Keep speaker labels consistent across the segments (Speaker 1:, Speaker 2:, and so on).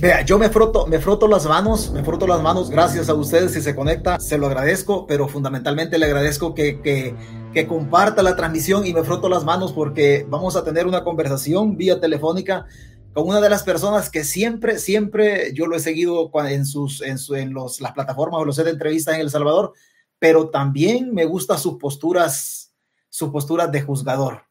Speaker 1: Vea, yo me froto, me froto las manos, me froto las manos, gracias a ustedes si se conecta, se lo agradezco, pero fundamentalmente le agradezco que, que, que comparta la transmisión y me froto las manos porque vamos a tener una conversación vía telefónica con una de las personas que siempre, siempre yo lo he seguido en, sus, en, su, en los, las plataformas o los de entrevistas en El Salvador, pero también me gustan sus posturas, sus posturas de juzgador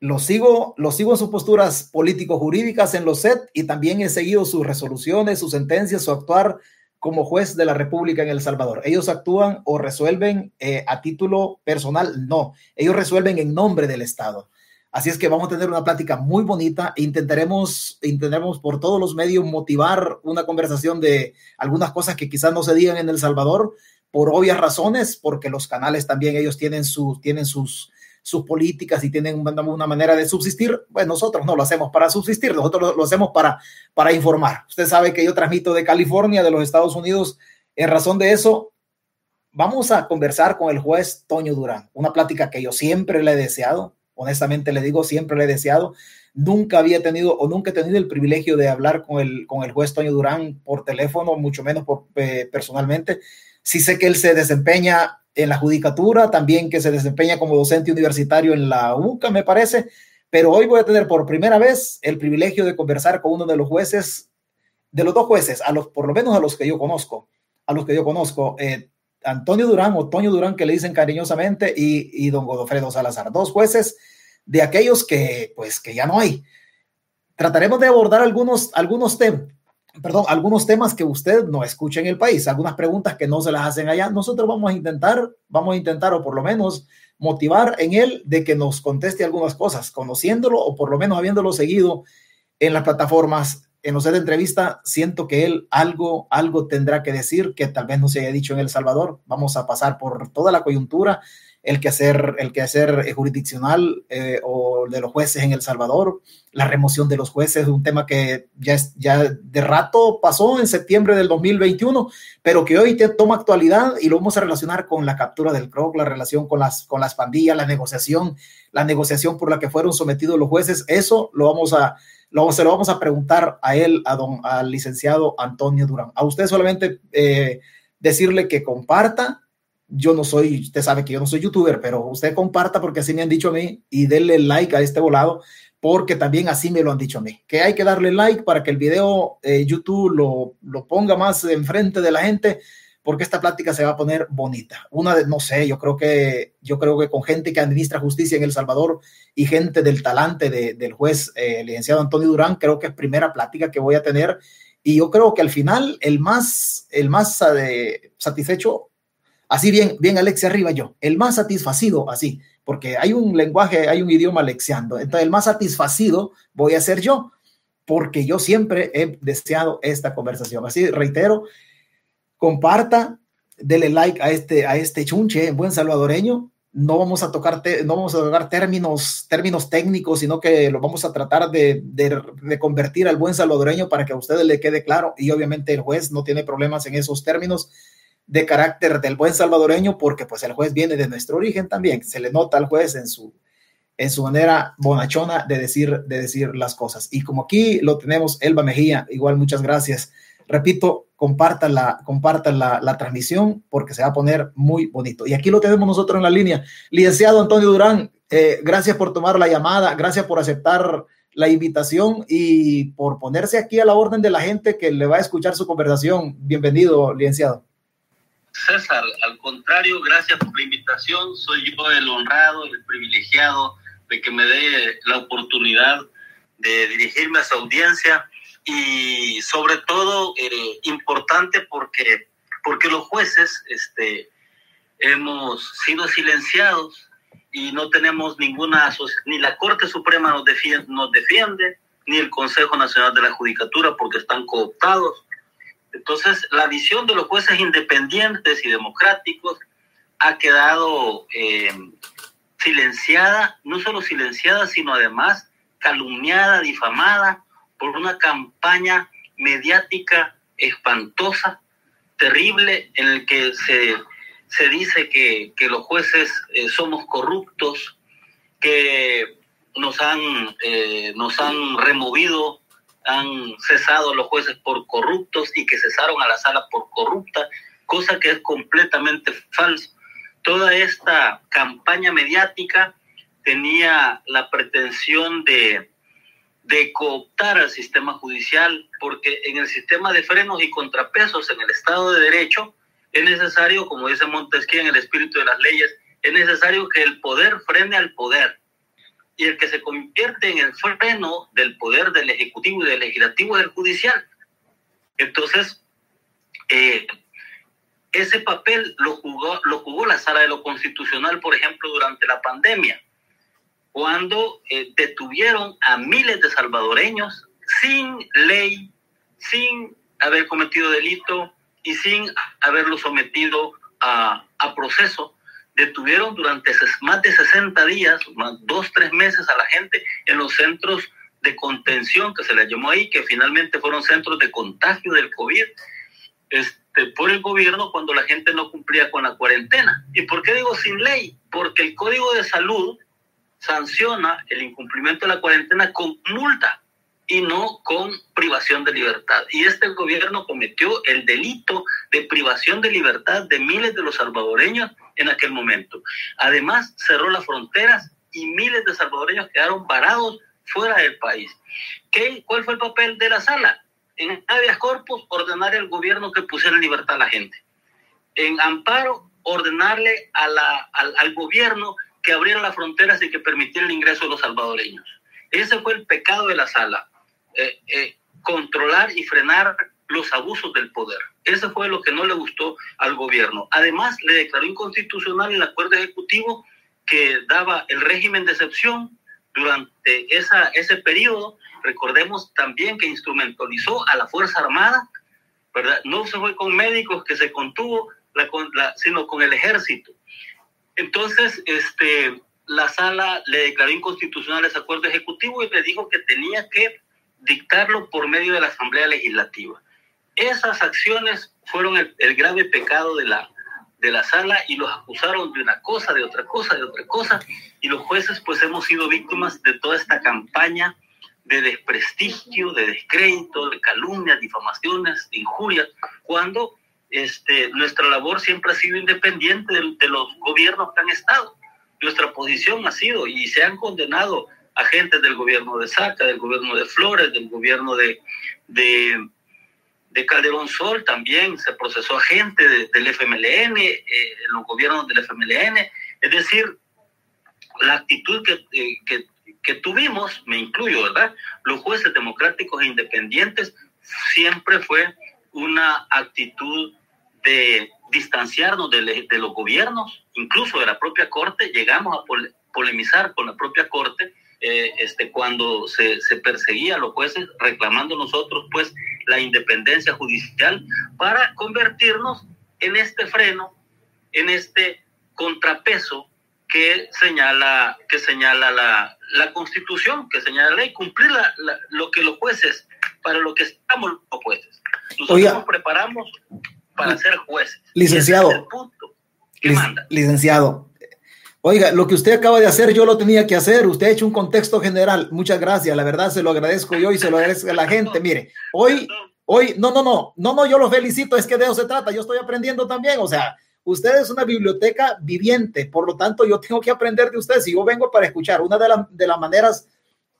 Speaker 1: lo sigo, lo sigo en sus posturas político-jurídicas en los SET y también he seguido sus resoluciones, sus sentencias, su actuar como juez de la República en El Salvador. Ellos actúan o resuelven eh, a título personal, no, ellos resuelven en nombre del Estado. Así es que vamos a tener una plática muy bonita. Intentaremos, intentaremos por todos los medios motivar una conversación de algunas cosas que quizás no se digan en El Salvador por obvias razones, porque los canales también ellos tienen, su, tienen sus, sus políticas y tienen una manera de subsistir, pues nosotros no lo hacemos para subsistir, nosotros lo, hacemos para, para informar. Usted sabe que yo transmito de California, de los Estados Unidos. En razón de eso, vamos a conversar con el juez Toño Durán, una plática que yo siempre le he deseado, honestamente le digo, siempre le he deseado. Nunca había tenido o nunca he tenido el privilegio de hablar con el, con el juez Toño Durán por teléfono, mucho menos por, eh, personalmente. Sí sé que él se desempeña en la judicatura, también que se desempeña como docente universitario en la UCA, me parece, pero hoy voy a tener por primera vez el privilegio de conversar con uno de los jueces, de los dos jueces, a los, por lo menos a los que yo conozco, a los que yo conozco, eh, Antonio Durán o Toño Durán, que le dicen cariñosamente, y, y don Godofredo Salazar, dos jueces de aquellos que, pues, que ya no hay. Trataremos de abordar algunos, algunos temas perdón, algunos temas que usted no escucha en el país, algunas preguntas que no se las hacen allá. Nosotros vamos a intentar, vamos a intentar o por lo menos motivar en él de que nos conteste algunas cosas, conociéndolo o por lo menos habiéndolo seguido en las plataformas. En los de entrevista, siento que él algo, algo tendrá que decir que tal vez no se haya dicho en El Salvador. Vamos a pasar por toda la coyuntura el quehacer, el quehacer jurisdiccional eh, o de los jueces en El Salvador, la remoción de los jueces, un tema que ya, es, ya de rato pasó en septiembre del 2021, pero que hoy toma actualidad y lo vamos a relacionar con la captura del CROC, la relación con las, con las pandillas, la negociación, la negociación por la que fueron sometidos los jueces. Eso lo vamos a, lo, se lo vamos a preguntar a él, a don, al licenciado Antonio Durán. A usted solamente eh, decirle que comparta, yo no soy, usted sabe que yo no soy youtuber, pero usted comparta porque así me han dicho a mí y denle like a este volado porque también así me lo han dicho a mí, que hay que darle like para que el video eh, YouTube lo, lo ponga más enfrente de la gente porque esta plática se va a poner bonita. Una de, no sé, yo creo que, yo creo que con gente que administra justicia en El Salvador y gente del talante de, del juez eh, licenciado Antonio Durán, creo que es primera plática que voy a tener. Y yo creo que al final el más, el más eh, satisfecho Así bien, bien Alexia arriba yo, el más satisfacido, así, porque hay un lenguaje, hay un idioma alexiando. Entonces, el más satisfacido voy a ser yo, porque yo siempre he deseado esta conversación. Así, reitero, comparta, dele like a este, a este chunche en buen salvadoreño. No vamos a tocar, no vamos a tocar términos, términos técnicos, sino que lo vamos a tratar de, de, de convertir al buen salvadoreño para que a ustedes le quede claro. Y obviamente el juez no tiene problemas en esos términos de carácter del buen salvadoreño, porque pues el juez viene de nuestro origen también, se le nota al juez en su, en su manera bonachona de decir, de decir las cosas. Y como aquí lo tenemos, Elba Mejía, igual muchas gracias. Repito, compartan la, compartan la, la transmisión porque se va a poner muy bonito. Y aquí lo tenemos nosotros en la línea. Licenciado Antonio Durán, eh, gracias por tomar la llamada, gracias por aceptar la invitación y por ponerse aquí a la orden de la gente que le va a escuchar su conversación. Bienvenido, licenciado.
Speaker 2: César, al contrario, gracias por la invitación. Soy yo el honrado, el privilegiado de que me dé la oportunidad de dirigirme a su audiencia y sobre todo eh, importante porque, porque los jueces este, hemos sido silenciados y no tenemos ninguna, ni la Corte Suprema nos defiende, nos defiende, ni el Consejo Nacional de la Judicatura porque están cooptados entonces, la visión de los jueces independientes y democráticos ha quedado eh, silenciada, no solo silenciada, sino además calumniada, difamada por una campaña mediática espantosa, terrible, en el que se, se dice que, que, los jueces eh, somos corruptos, que nos han, eh, nos han removido han cesado los jueces por corruptos y que cesaron a la sala por corrupta, cosa que es completamente falso. Toda esta campaña mediática tenía la pretensión de, de cooptar al sistema judicial, porque en el sistema de frenos y contrapesos, en el Estado de Derecho, es necesario, como dice Montesquieu en el espíritu de las leyes, es necesario que el poder frene al poder. Y el que se convierte en el freno del poder del Ejecutivo y del Legislativo es el judicial. Entonces, eh, ese papel lo jugó, lo jugó la Sala de lo Constitucional, por ejemplo, durante la pandemia, cuando eh, detuvieron a miles de salvadoreños sin ley, sin haber cometido delito y sin haberlo sometido a, a proceso detuvieron durante más de 60 días, más dos, tres meses a la gente en los centros de contención que se les llamó ahí, que finalmente fueron centros de contagio del COVID, este, por el gobierno cuando la gente no cumplía con la cuarentena. ¿Y por qué digo sin ley? Porque el Código de Salud sanciona el incumplimiento de la cuarentena con multa y no con privación de libertad. Y este gobierno cometió el delito de privación de libertad de miles de los salvadoreños en aquel momento. Además, cerró las fronteras y miles de salvadoreños quedaron varados fuera del país. ¿Qué, ¿Cuál fue el papel de la sala? En habeas corpus, ordenar al gobierno que pusiera en libertad a la gente. En amparo, ordenarle a la, al, al gobierno que abriera las fronteras y que permitiera el ingreso de los salvadoreños. Ese fue el pecado de la sala. Eh, eh, controlar y frenar los abusos del poder. Eso fue lo que no le gustó al gobierno. Además, le declaró inconstitucional el acuerdo ejecutivo que daba el régimen de excepción durante esa, ese periodo. Recordemos también que instrumentalizó a la Fuerza Armada, ¿verdad? No se fue con médicos que se contuvo, la, sino con el ejército. Entonces, este, la sala le declaró inconstitucional ese acuerdo ejecutivo y le dijo que tenía que dictarlo por medio de la Asamblea Legislativa. Esas acciones fueron el, grave pecado de la, de la sala y los acusaron de una cosa, de otra cosa, de otra cosa, y los jueces pues hemos sido víctimas de toda esta campaña de desprestigio, de descrédito, de calumnias, difamaciones, de injurias, cuando este, nuestra labor siempre ha sido independiente de, de los gobiernos que han estado. Nuestra posición ha sido y se han condenado agentes del gobierno de Saca, del gobierno de Flores, del gobierno de, de, de Calderón Sol, también se procesó a gente del FMLN, eh, los gobiernos del FMLN, es decir, la actitud que, eh, que, que tuvimos, me incluyo, ¿verdad? Los jueces democráticos e independientes siempre fue una actitud de distanciarnos de, de, los gobiernos, incluso de la propia Corte, llegamos a polemizar con la propia Corte eh, este, cuando se, se, perseguía a los jueces, reclamando nosotros pues la independencia judicial para convertirnos en este freno, en este contrapeso que señala, que señala la, la constitución, que señala la ley, cumplir la, lo que los jueces, para lo que estamos los jueces. Nosotros nos preparamos para ser jueces.
Speaker 1: Licenciado. Licenciado, Oiga, lo que usted acaba de hacer, yo lo tenía que hacer. Usted ha hecho un contexto general. Muchas gracias. La verdad, se lo agradezco yo y se lo agradezco a la gente. Mire, hoy, hoy, no, no, no, no, no, yo lo felicito. Es que de eso se trata. Yo estoy aprendiendo también. O sea, usted es una biblioteca viviente. Por lo tanto, yo tengo que aprender de usted. Si yo vengo para escuchar, una de, de las maneras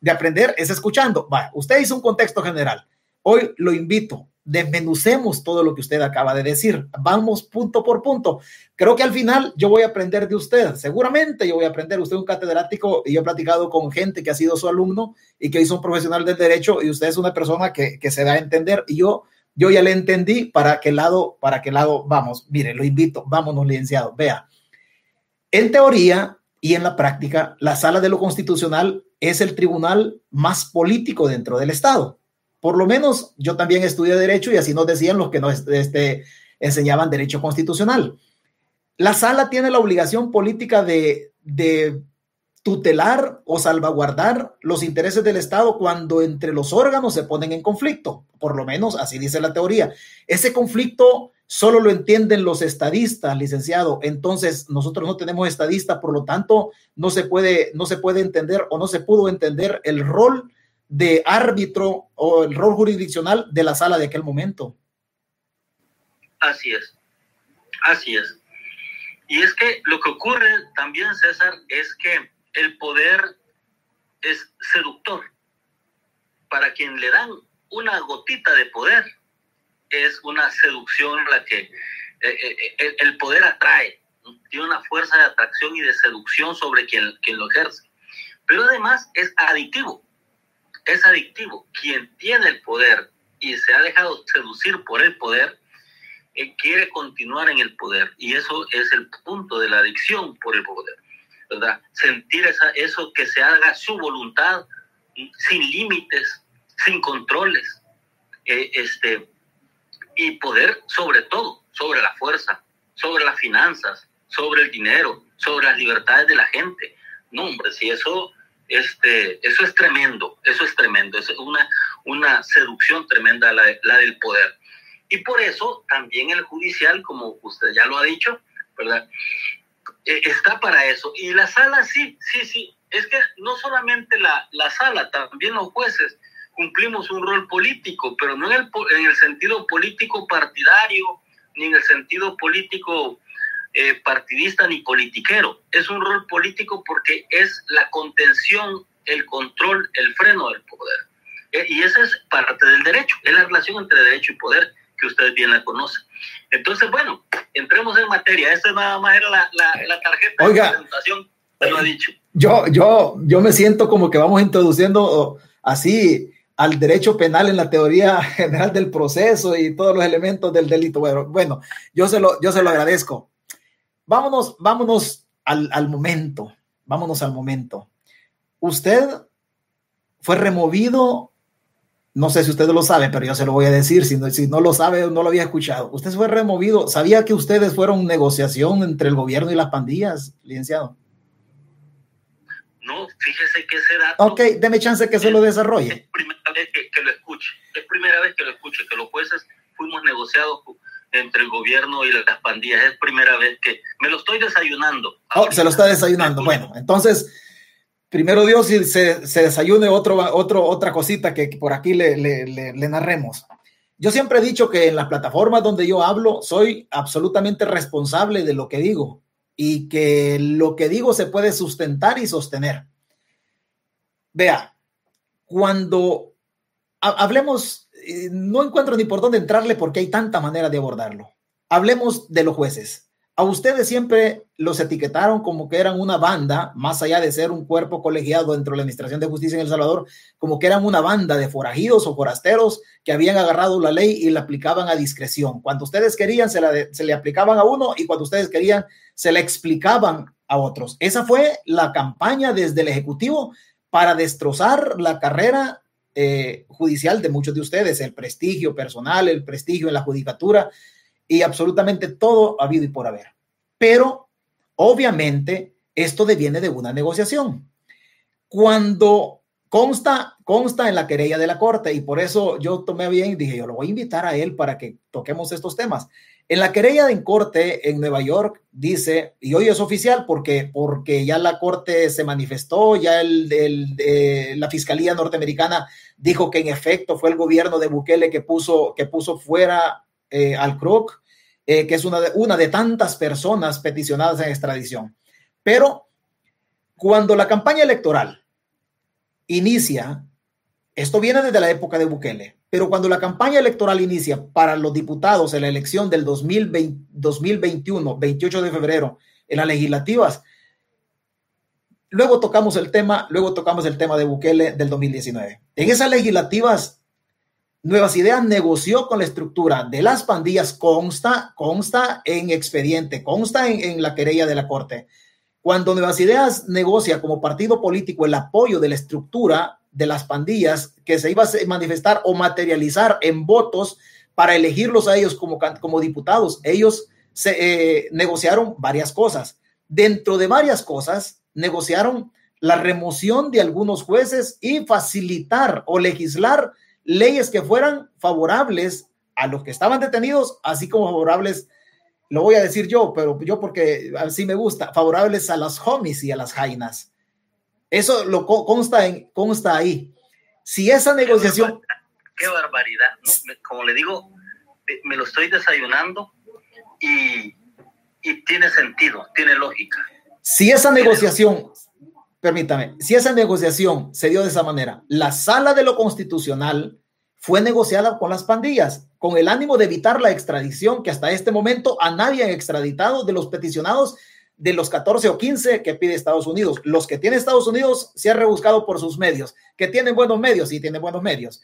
Speaker 1: de aprender es escuchando. Vaya, usted hizo un contexto general. Hoy lo invito desmenucemos todo lo que usted acaba de decir. Vamos punto por punto. Creo que al final yo voy a aprender de usted. Seguramente yo voy a aprender. Usted es un catedrático y yo he platicado con gente que ha sido su alumno y que hizo un profesional del derecho y usted es una persona que, que se da a entender y yo, yo ya le entendí para qué lado, para qué lado vamos. Mire, lo invito. Vámonos, licenciado. Vea. En teoría y en la práctica, la sala de lo constitucional es el tribunal más político dentro del Estado por lo menos yo también estudié derecho y así nos decían los que nos este, enseñaban derecho constitucional. La sala tiene la obligación política de, tutelar o salvaguardar los intereses del Estado cuando entre los órganos se ponen en conflicto. Por lo menos así dice la teoría. Ese conflicto solo lo entienden los estadistas, licenciado. Entonces, nosotros no tenemos estadista, por lo tanto, no se puede, no se puede entender o no se pudo entender el rol de árbitro o el rol jurisdiccional de la sala de aquel momento.
Speaker 2: Así es, así es. Y es que lo que ocurre también, César, es que el poder es seductor. Para quien le dan una gotita de poder, es una seducción la que eh, eh, eh, el poder atrae, tiene una fuerza de atracción y de seducción sobre quien, quien lo ejerce. Pero además es adictivo, es adictivo. Quien tiene el poder y se ha dejado seducir por el poder, quiere continuar en el poder. Y eso es el punto de la adicción por el poder. ¿verdad? Sentir esa, eso que se haga su voluntad sin límites, sin controles. este, y poder sobre todo, sobre la fuerza, sobre las finanzas, sobre el dinero, sobre las libertades de la gente. No, hombre, si eso, este, eso es tremendo, eso es tremendo, es una, una seducción tremenda la, la del poder. Y por eso también el judicial, como usted ya lo ha dicho, ¿verdad? E, está para eso. Y la sala sí, sí, sí. Es que no solamente la, la sala, también los jueces cumplimos un rol político, pero no en el, en el sentido político partidario, ni en el sentido político eh, partidista ni politiquero. Es un rol político porque es la contención, el control, el freno del poder. Eh, y esa es parte del derecho, es la relación entre derecho y poder que ustedes bien la conocen. Entonces, bueno, entremos en materia. Esta nada más era la, la, tarjeta
Speaker 1: de presentación, te lo he dicho. Yo, yo, yo me siento como que vamos introduciendo así al derecho penal en la teoría general del proceso y todos los elementos del delito. Bueno, bueno yo, se lo, yo se lo agradezco. Vámonos, vámonos al, al momento, vámonos al momento. Usted fue removido, no sé si usted lo sabe, pero yo se lo voy a decir, si no, si no lo sabe no lo había escuchado. Usted fue removido, ¿sabía que ustedes fueron negociación entre el gobierno y las pandillas, licenciado?
Speaker 2: No, fíjese que ese dato.
Speaker 1: Ok, deme chance que se lo desarrolle.
Speaker 2: Es primera vez que, lo escuche. Es primera vez que lo escuche, que los jueces fuimos negociados entre el gobierno y las pandillas. Es primera vez que me lo estoy desayunando.
Speaker 1: Oh, se lo está desayunando. Bueno, entonces, primero Dios, si se, se desayune otro, otro, otra cosita que, por aquí le, le, le narremos. Yo siempre he dicho que en las plataformas donde yo hablo soy absolutamente responsable de lo que digo y que lo que digo se puede sustentar y sostener. Vea, cuando hablemos, eh, no encuentro ni por dónde entrarle porque hay tanta manera de abordarlo. Hablemos de los jueces. A ustedes siempre los etiquetaron como que eran una banda, más allá de ser un cuerpo colegiado dentro de la Administración de Justicia en El Salvador, como que eran una banda de forajidos o forasteros que habían agarrado la ley y la aplicaban a discreción. Cuando ustedes querían, se, la se le aplicaban a uno y cuando ustedes querían, se le explicaban a otros. Esa fue la campaña desde el Ejecutivo para destrozar la carrera eh, judicial de muchos de ustedes, el prestigio personal, el prestigio en la judicatura y absolutamente todo ha habido y por haber. Pero obviamente esto deviene de una negociación. Cuando consta, consta en la querella de la corte y por eso yo tomé bien y dije, yo lo voy a invitar a él para que toquemos estos temas. En la querella en corte en Nueva York dice, y hoy es oficial porque, porque ya la corte se manifestó, ya el, el, la fiscalía norteamericana dijo que en efecto fue el gobierno de Bukele que puso, que puso fuera eh, al Croc, eh, que es una de, una de tantas personas peticionadas en extradición. Pero cuando la campaña electoral inicia, esto viene desde la época de Bukele, pero cuando la campaña electoral inicia para los diputados en la elección del 2020, 2021, 28 de febrero, en las legislativas, luego tocamos el tema, luego tocamos el tema de Bukele del 2019. En esas legislativas Nuevas Ideas negoció con la estructura de las pandillas, consta, consta en expediente, consta en, la querella de la Corte. Cuando Nuevas Ideas negocia como partido político el apoyo de la estructura de las pandillas que se iba a manifestar o materializar en votos para elegirlos a ellos como, como diputados, ellos se eh, negociaron varias cosas. Dentro de varias cosas, negociaron la remoción de algunos jueces y facilitar o legislar leyes que fueran favorables a los que estaban detenidos, así como favorables, lo voy a decir yo, pero yo porque así me gusta, favorables a las homies y a las jainas. Eso lo consta, en, consta ahí. Si esa negociación...
Speaker 2: Qué barbaridad. Como le digo, me lo estoy desayunando y, y tiene sentido, tiene lógica.
Speaker 1: Si esa negociación, permítame, si esa negociación se dio de esa manera, la sala de lo constitucional fue negociada con las pandillas, con el ánimo de evitar la extradición, que hasta este momento a nadie han extraditado de los peticionados de los 14 o 15 que pide Estados Unidos. Los que tiene Estados Unidos se ha rebuscado por sus medios, que tienen buenos medios, sí tienen buenos medios.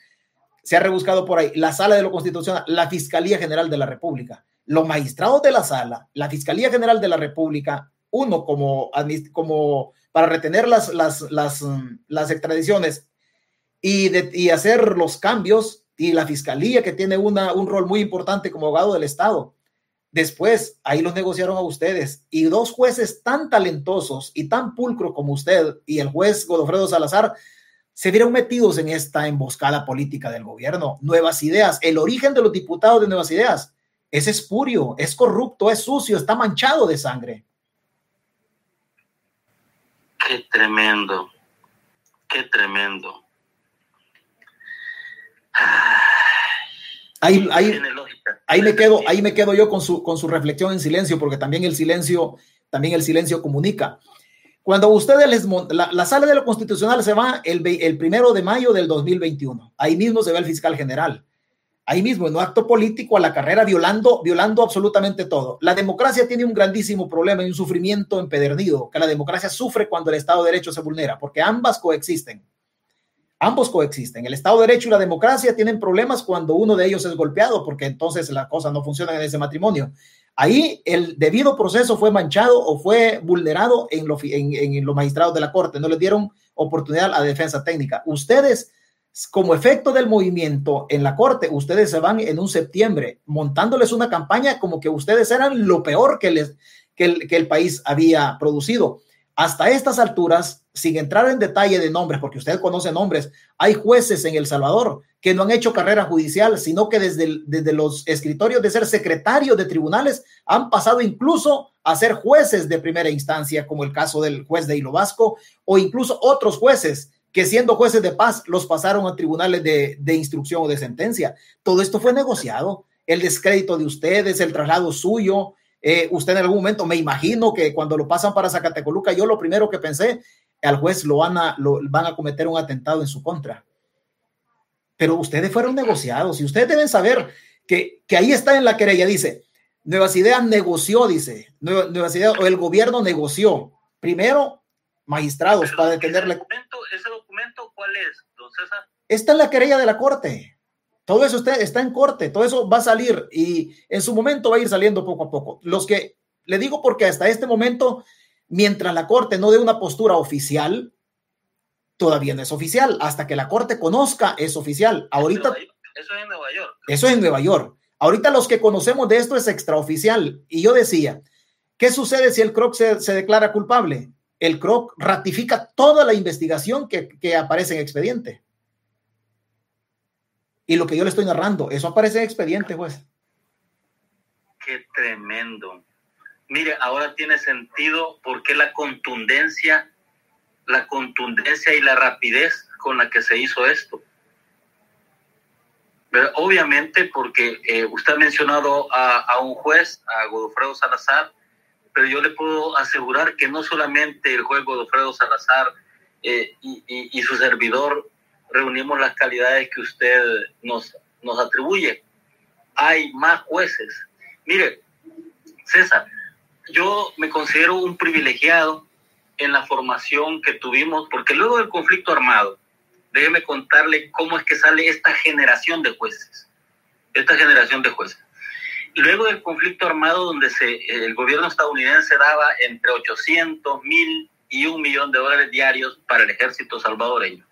Speaker 1: Se ha rebuscado por ahí la sala de lo constitucional, la Fiscalía General de la República, los magistrados de la sala, la Fiscalía General de la República, uno como, como para retener las, las, las, las extradiciones y, de, y hacer los cambios, y la Fiscalía que tiene una, un rol muy importante como abogado del Estado Después, ahí los negociaron a ustedes y dos jueces tan talentosos y tan pulcro como usted y el juez Godofredo Salazar se vieron metidos en esta emboscada política del gobierno. Nuevas ideas, el origen de los diputados de Nuevas Ideas es espurio, es corrupto, es sucio, está manchado de sangre.
Speaker 2: Qué tremendo, qué tremendo.
Speaker 1: Ahí, ahí, me quedo, ahí me quedo yo con su, con su reflexión en silencio, porque también el silencio, también el silencio comunica. Cuando ustedes les la, la, sala de lo constitucional se va el, el primero de mayo del 2021. Ahí mismo se ve el fiscal general. Ahí mismo, en un acto político a la carrera, violando, violando absolutamente todo. La democracia tiene un grandísimo problema y un sufrimiento empedernido, que la democracia sufre cuando el Estado de Derecho se vulnera, porque ambas coexisten. Ambos coexisten. El Estado de Derecho y la democracia tienen problemas cuando uno de ellos es golpeado, porque entonces la cosa no funciona en ese matrimonio. Ahí el debido proceso fue manchado o fue vulnerado en, en, los magistrados de la Corte. No le dieron oportunidad a la defensa técnica. Ustedes, como efecto del movimiento en la Corte, ustedes se van en un septiembre montándoles una campaña como que ustedes eran lo peor que, les, que el país había producido. Hasta estas alturas, sin entrar en detalle de nombres, porque usted conoce nombres, hay jueces en El Salvador que no han hecho carrera judicial, sino que desde, desde los escritorios de ser secretarios de tribunales han pasado incluso a ser jueces de primera instancia, como el caso del juez de Hilo Vasco, o incluso otros jueces que siendo jueces de paz los pasaron a tribunales de, de instrucción o de sentencia. Todo esto fue negociado. El descrédito de ustedes, el traslado suyo, eh, usted en algún momento, me imagino que cuando lo pasan para Zacatecoluca, yo lo primero que pensé, al juez lo van a, lo, van a cometer un atentado en su contra. Pero ustedes fueron negociados y ustedes deben saber que, que ahí está en la querella, dice, Nuevas Ideas negoció, dice, Nuevas Ideas, o el gobierno negoció. Primero, magistrados para detenerle.
Speaker 2: Ese documento, ¿Ese documento cuál es, don César?
Speaker 1: Está en la querella de la corte. Todo eso está, está en corte, todo eso va a salir y en su momento va a ir saliendo poco a poco. Los que le digo porque hasta este momento, mientras la corte no dé una postura oficial, todavía no es oficial. Hasta que la corte conozca, es oficial. Ahorita.
Speaker 2: Eso es en Nueva York.
Speaker 1: Eso es en Nueva York. Ahorita los que conocemos de esto es extraoficial. Y yo decía, ¿qué sucede si el CROC se, se declara culpable? El CROC ratifica toda la investigación que, que aparece en expediente. Y lo que yo le estoy narrando, eso aparece en expediente, juez.
Speaker 2: Qué tremendo. Mire, ahora tiene sentido por qué la contundencia, la contundencia y la rapidez con la que se hizo esto. Obviamente porque eh, usted ha mencionado a, un juez, a Godofredo Salazar, pero yo le puedo asegurar que no solamente el juez Godofredo Salazar eh, y, su servidor reunimos las calidades que usted nos, nos atribuye. Hay más jueces. Mire, César, yo me considero un privilegiado en la formación que tuvimos, porque luego del conflicto armado, déjeme contarle cómo es que sale esta generación de jueces, esta generación de jueces. Luego del conflicto armado, donde se, el gobierno estadounidense daba entre 800 mil y un millón de dólares diarios para el ejército salvadoreño.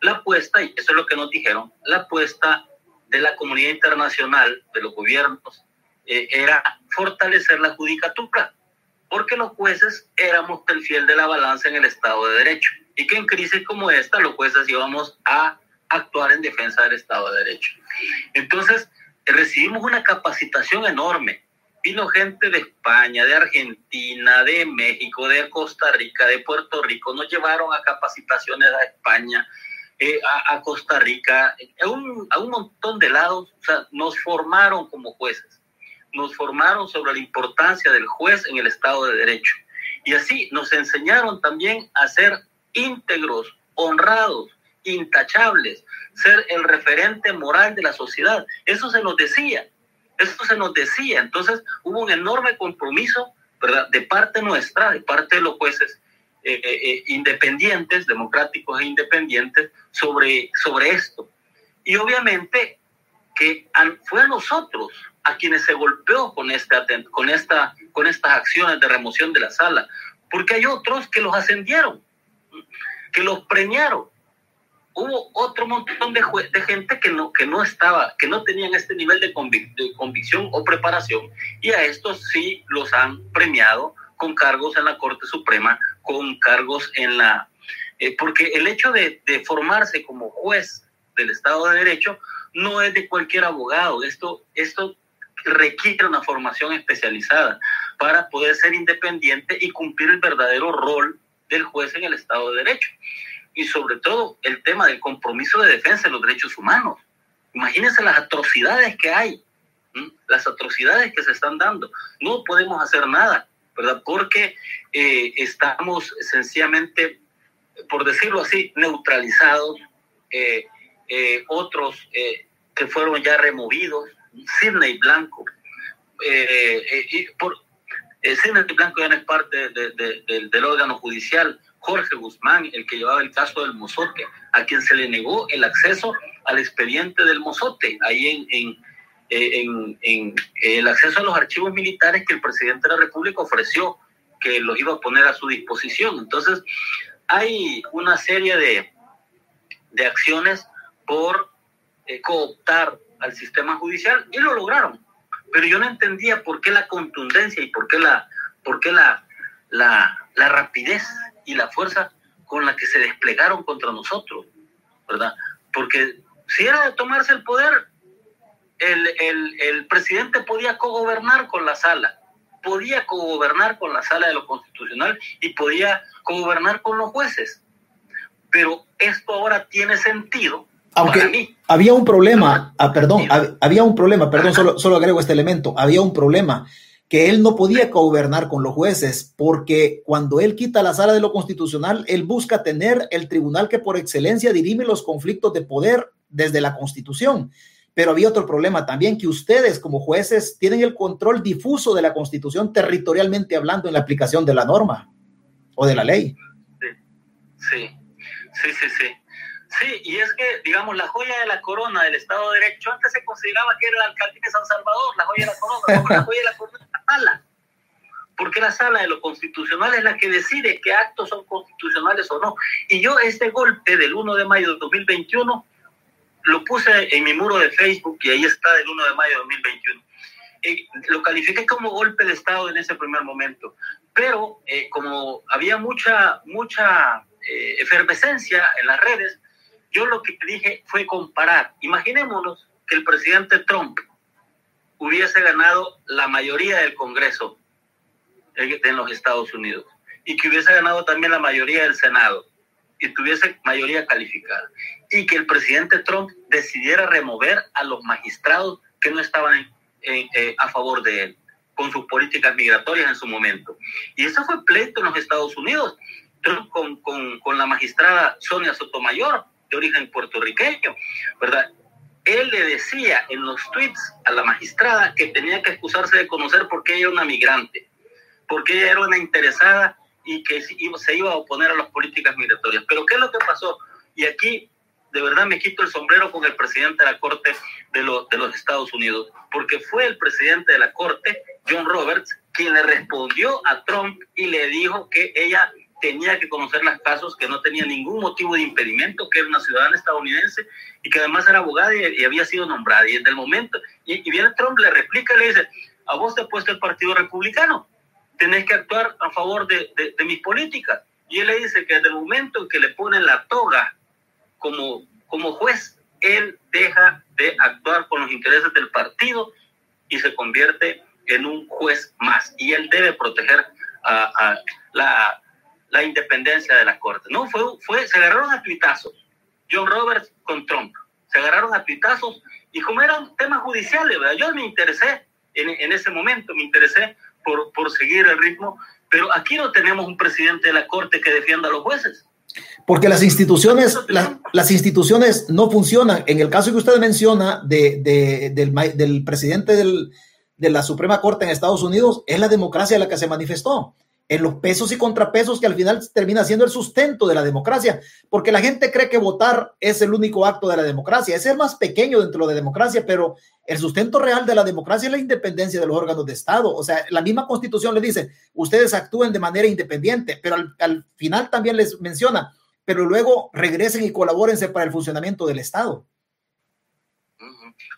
Speaker 2: La apuesta, y eso es lo que nos dijeron, la apuesta de la comunidad internacional, de los gobiernos, eh, era fortalecer la judicatura, porque los jueces éramos el fiel de la balanza en el Estado de Derecho, y que en crisis como esta los jueces íbamos a actuar en defensa del Estado de Derecho. Entonces, recibimos una capacitación enorme. Vino gente de España, de Argentina, de México, de Costa Rica, de Puerto Rico, nos llevaron a capacitaciones a España, eh, a, Costa Rica, a un, a un montón de lados, o sea, nos formaron como jueces, nos formaron sobre la importancia del juez en el Estado de Derecho. Y así nos enseñaron también a ser íntegros, honrados, intachables, ser el referente moral de la sociedad. Eso se nos decía, eso se nos decía. Entonces hubo un enorme compromiso ¿verdad? de parte nuestra, de parte de los jueces eh, eh, eh, independientes, democráticos e independientes, sobre, sobre esto. Y obviamente que fue a nosotros a quienes se golpeó con, esta, con, esta, con estas acciones de remoción de la sala, porque hay otros que los ascendieron, que los premiaron, hubo otro montón de, de, gente que no, que no estaba, que no tenían este nivel de, convicción o preparación, y a estos sí los han premiado con cargos en la Corte Suprema, con cargos en la... Eh, porque el hecho de, de, formarse como juez del Estado de Derecho no es de cualquier abogado, esto, esto requiere una formación especializada para poder ser independiente y cumplir el verdadero rol del juez en el Estado de Derecho y sobre todo el tema del compromiso de defensa de los derechos humanos. Imagínense las atrocidades que hay, las atrocidades que se están dando. No podemos hacer nada, ¿verdad? Porque eh, estamos sencillamente, por decirlo así, neutralizados. Eh, eh, otros que fueron ya removidos, Sidney Blanco, y por, Sidney Blanco ya no es parte del órgano judicial, Jorge Guzmán, el que llevaba el caso del mozote, a quien se le negó el acceso al expediente del mozote, ahí en, en, en el acceso a los archivos militares que el presidente de la República ofreció que los iba a poner a su disposición. Entonces, hay una serie de, de acciones por eh, cooptar al sistema judicial y lo lograron. Pero yo no entendía por qué la contundencia y por qué la, por qué la, la, rapidez y la fuerza con la que se desplegaron contra nosotros, ¿verdad? Porque si era de tomarse el poder, el, el, el presidente podía cogobernar con la sala, podía cogobernar con la sala de lo constitucional y podía cogobernar con los jueces. Pero esto ahora tiene sentido.
Speaker 1: Aunque había un problema, ah, perdón, había un problema, perdón, solo, solo agrego este elemento, había un problema que él no podía gobernar con los jueces, porque cuando él quita la sala de lo constitucional, él busca tener el tribunal que por excelencia dirime los conflictos de poder desde la constitución. Pero había otro problema también, que ustedes como jueces tienen el control difuso de la constitución territorialmente hablando en la aplicación de la norma o de la ley.
Speaker 2: Sí, sí, sí, sí. Sí, y es que, digamos, la joya de la corona del Estado de Derecho antes se consideraba que era el alcalde de San Salvador, la joya de la corona, la joya de la corona es la sala. Porque la sala de lo constitucional es la que decide qué actos son constitucionales o no. Y yo este golpe del 1 de mayo de 2021 lo puse en mi muro de Facebook y ahí está del 1 de mayo de 2021. Eh, lo califiqué como golpe de Estado en ese primer momento. Pero eh, como había mucha, mucha eh, efervescencia en las redes, yo lo que dije fue comparar. Imaginémonos que el presidente Trump hubiese ganado la mayoría del Congreso en los Estados Unidos y que hubiese ganado también la mayoría del Senado y tuviese mayoría calificada y que el presidente Trump decidiera remover a los magistrados que no estaban eh, a favor de él con sus políticas migratorias en su momento. Y eso fue pleito en los Estados Unidos. Trump con, con, con la magistrada Sonia Sotomayor de origen puertorriqueño, ¿verdad? Él le decía en los tweets a la magistrada que tenía que excusarse de conocer porque ella era una migrante, porque ella era una interesada y que se iba a oponer a las políticas migratorias. Pero ¿qué es lo que pasó? Y aquí de verdad me quito el sombrero con el presidente de la Corte de, de los Estados Unidos, porque fue el presidente de la Corte, John Roberts, quien le respondió a Trump y le dijo que ella tenía que conocer los casos, que no tenía ningún motivo de impedimento, que era una ciudadana estadounidense y que además era abogada y, había sido nombrada. Y desde el momento, y, viene Trump, le replica y le dice, a vos te ha puesto el Partido Republicano, tenés que actuar a favor de, de, mis políticas. Y él le dice que desde el momento en que le ponen la toga como, como juez, él deja de actuar con los intereses del partido y se convierte en un juez más. Y él debe proteger a, a la, la independencia de la Corte. No, fue, fue, se agarraron a tuitazos. John Roberts con Trump. Se agarraron a pitazos y como eran temas judiciales, ¿verdad? Yo me interesé en, en ese momento, me interesé por, por seguir el ritmo, pero aquí no tenemos un presidente de la Corte que defienda a los jueces.
Speaker 1: Porque las instituciones, las instituciones no funcionan. En el caso que usted menciona de, de, del, del, presidente del, de la Suprema Corte en Estados Unidos, es la democracia la que se manifestó en los pesos y contrapesos que al final termina siendo el sustento de la democracia, porque la gente cree que votar es el único acto de la democracia, es el más pequeño dentro de la democracia, pero el sustento real de la democracia es la independencia de los órganos de Estado. O sea, la misma constitución le dice, ustedes actúen de manera independiente, pero al, al final también les menciona, pero luego regresen y colabórense para el funcionamiento del Estado.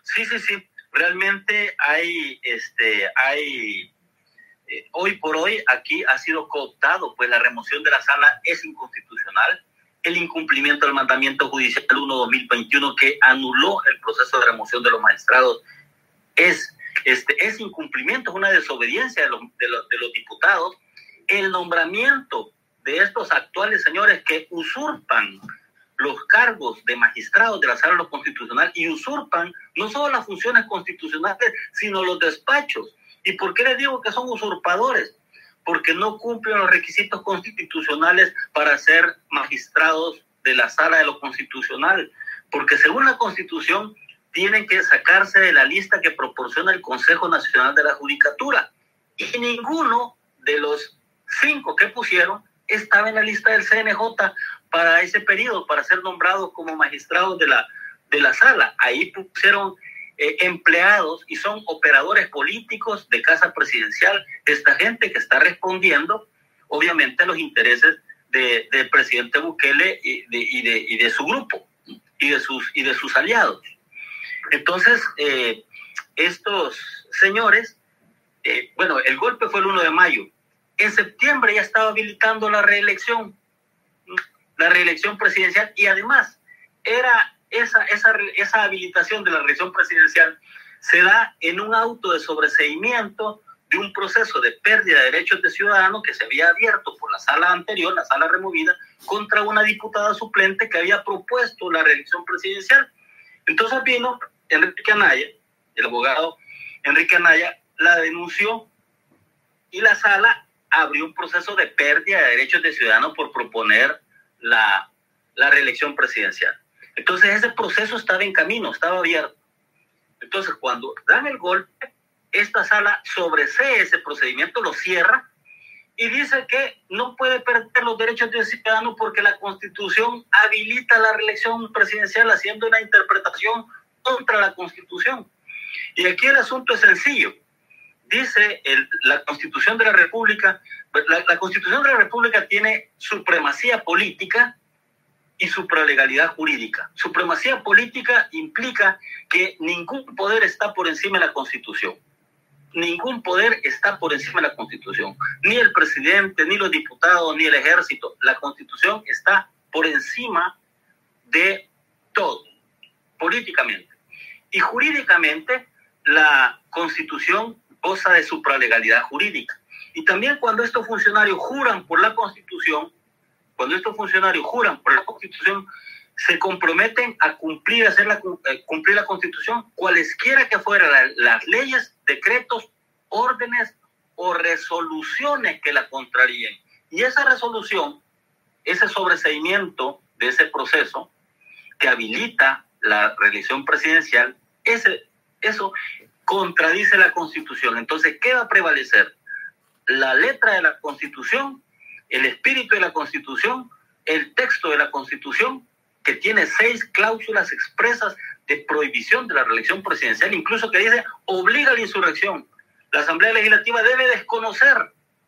Speaker 2: Sí, sí, sí. Realmente hay, este, hay eh, hoy por hoy aquí ha sido cooptado, pues la remoción de la sala es inconstitucional. El incumplimiento del mandamiento judicial 1-2021 que anuló el proceso de remoción de los magistrados es, este, es incumplimiento, es una desobediencia de los, de, los, de diputados. El nombramiento de estos actuales señores que usurpan los cargos de magistrados de la sala constitucional y usurpan no solo las funciones constitucionales, sino los despachos ¿Y por qué les digo que son usurpadores? Porque no cumplen los requisitos constitucionales para ser magistrados de la sala de lo constitucional. Porque según la constitución tienen que sacarse de la lista que proporciona el Consejo Nacional de la Judicatura. Y ninguno de los cinco que pusieron estaba en la lista del CNJ para ese periodo, para ser nombrados como magistrados de la, de la sala. Ahí pusieron eh, empleados y son operadores políticos de casa presidencial, esta gente que está respondiendo obviamente a los intereses de, del presidente Bukele y de, y, de, y de, su grupo y de sus, y de sus aliados. Entonces, eh, estos señores, eh, bueno, el golpe fue el 1 de mayo. En septiembre ya estaba habilitando la reelección, la reelección presidencial y además era esa, esa, esa habilitación de la reelección presidencial se da en un auto de sobreseimiento de un proceso de pérdida de derechos de ciudadano que se había abierto por la sala anterior, la sala removida, contra una diputada suplente que había propuesto la reelección presidencial. Entonces vino Enrique Anaya, el abogado Enrique Anaya, la denunció y la sala abrió un proceso de pérdida de derechos de ciudadano por proponer la, la reelección presidencial. Entonces ese proceso estaba en camino, estaba abierto. Entonces cuando dan el golpe, esta sala sobresee ese procedimiento, lo cierra y dice que no puede perder los derechos de ciudadano porque la constitución habilita la reelección presidencial haciendo una interpretación contra la constitución. Y aquí el asunto es sencillo. Dice el, la constitución de la república, la, la constitución de la república tiene supremacía política y supralegalidad jurídica. Supremacía política implica que ningún poder está por encima de la Constitución. Ningún poder está por encima de la Constitución. Ni el presidente, ni los diputados, ni el ejército. La Constitución está por encima de todo, políticamente. Y jurídicamente, la Constitución goza de supralegalidad jurídica. Y también cuando estos funcionarios juran por la Constitución, cuando estos funcionarios juran por la Constitución, se comprometen a cumplir, hacer la, eh, cumplir la Constitución, cualesquiera que fueran la, las leyes, decretos, órdenes o resoluciones que la contraríen. Y esa resolución, ese sobreseimiento de ese proceso que habilita la reelección presidencial, ese, eso contradice la Constitución. Entonces, ¿qué va a prevalecer? La letra de la Constitución el espíritu de la Constitución, el texto de la Constitución, que tiene seis cláusulas expresas de prohibición de la reelección presidencial, incluso que dice obliga a la insurrección. La Asamblea Legislativa debe desconocer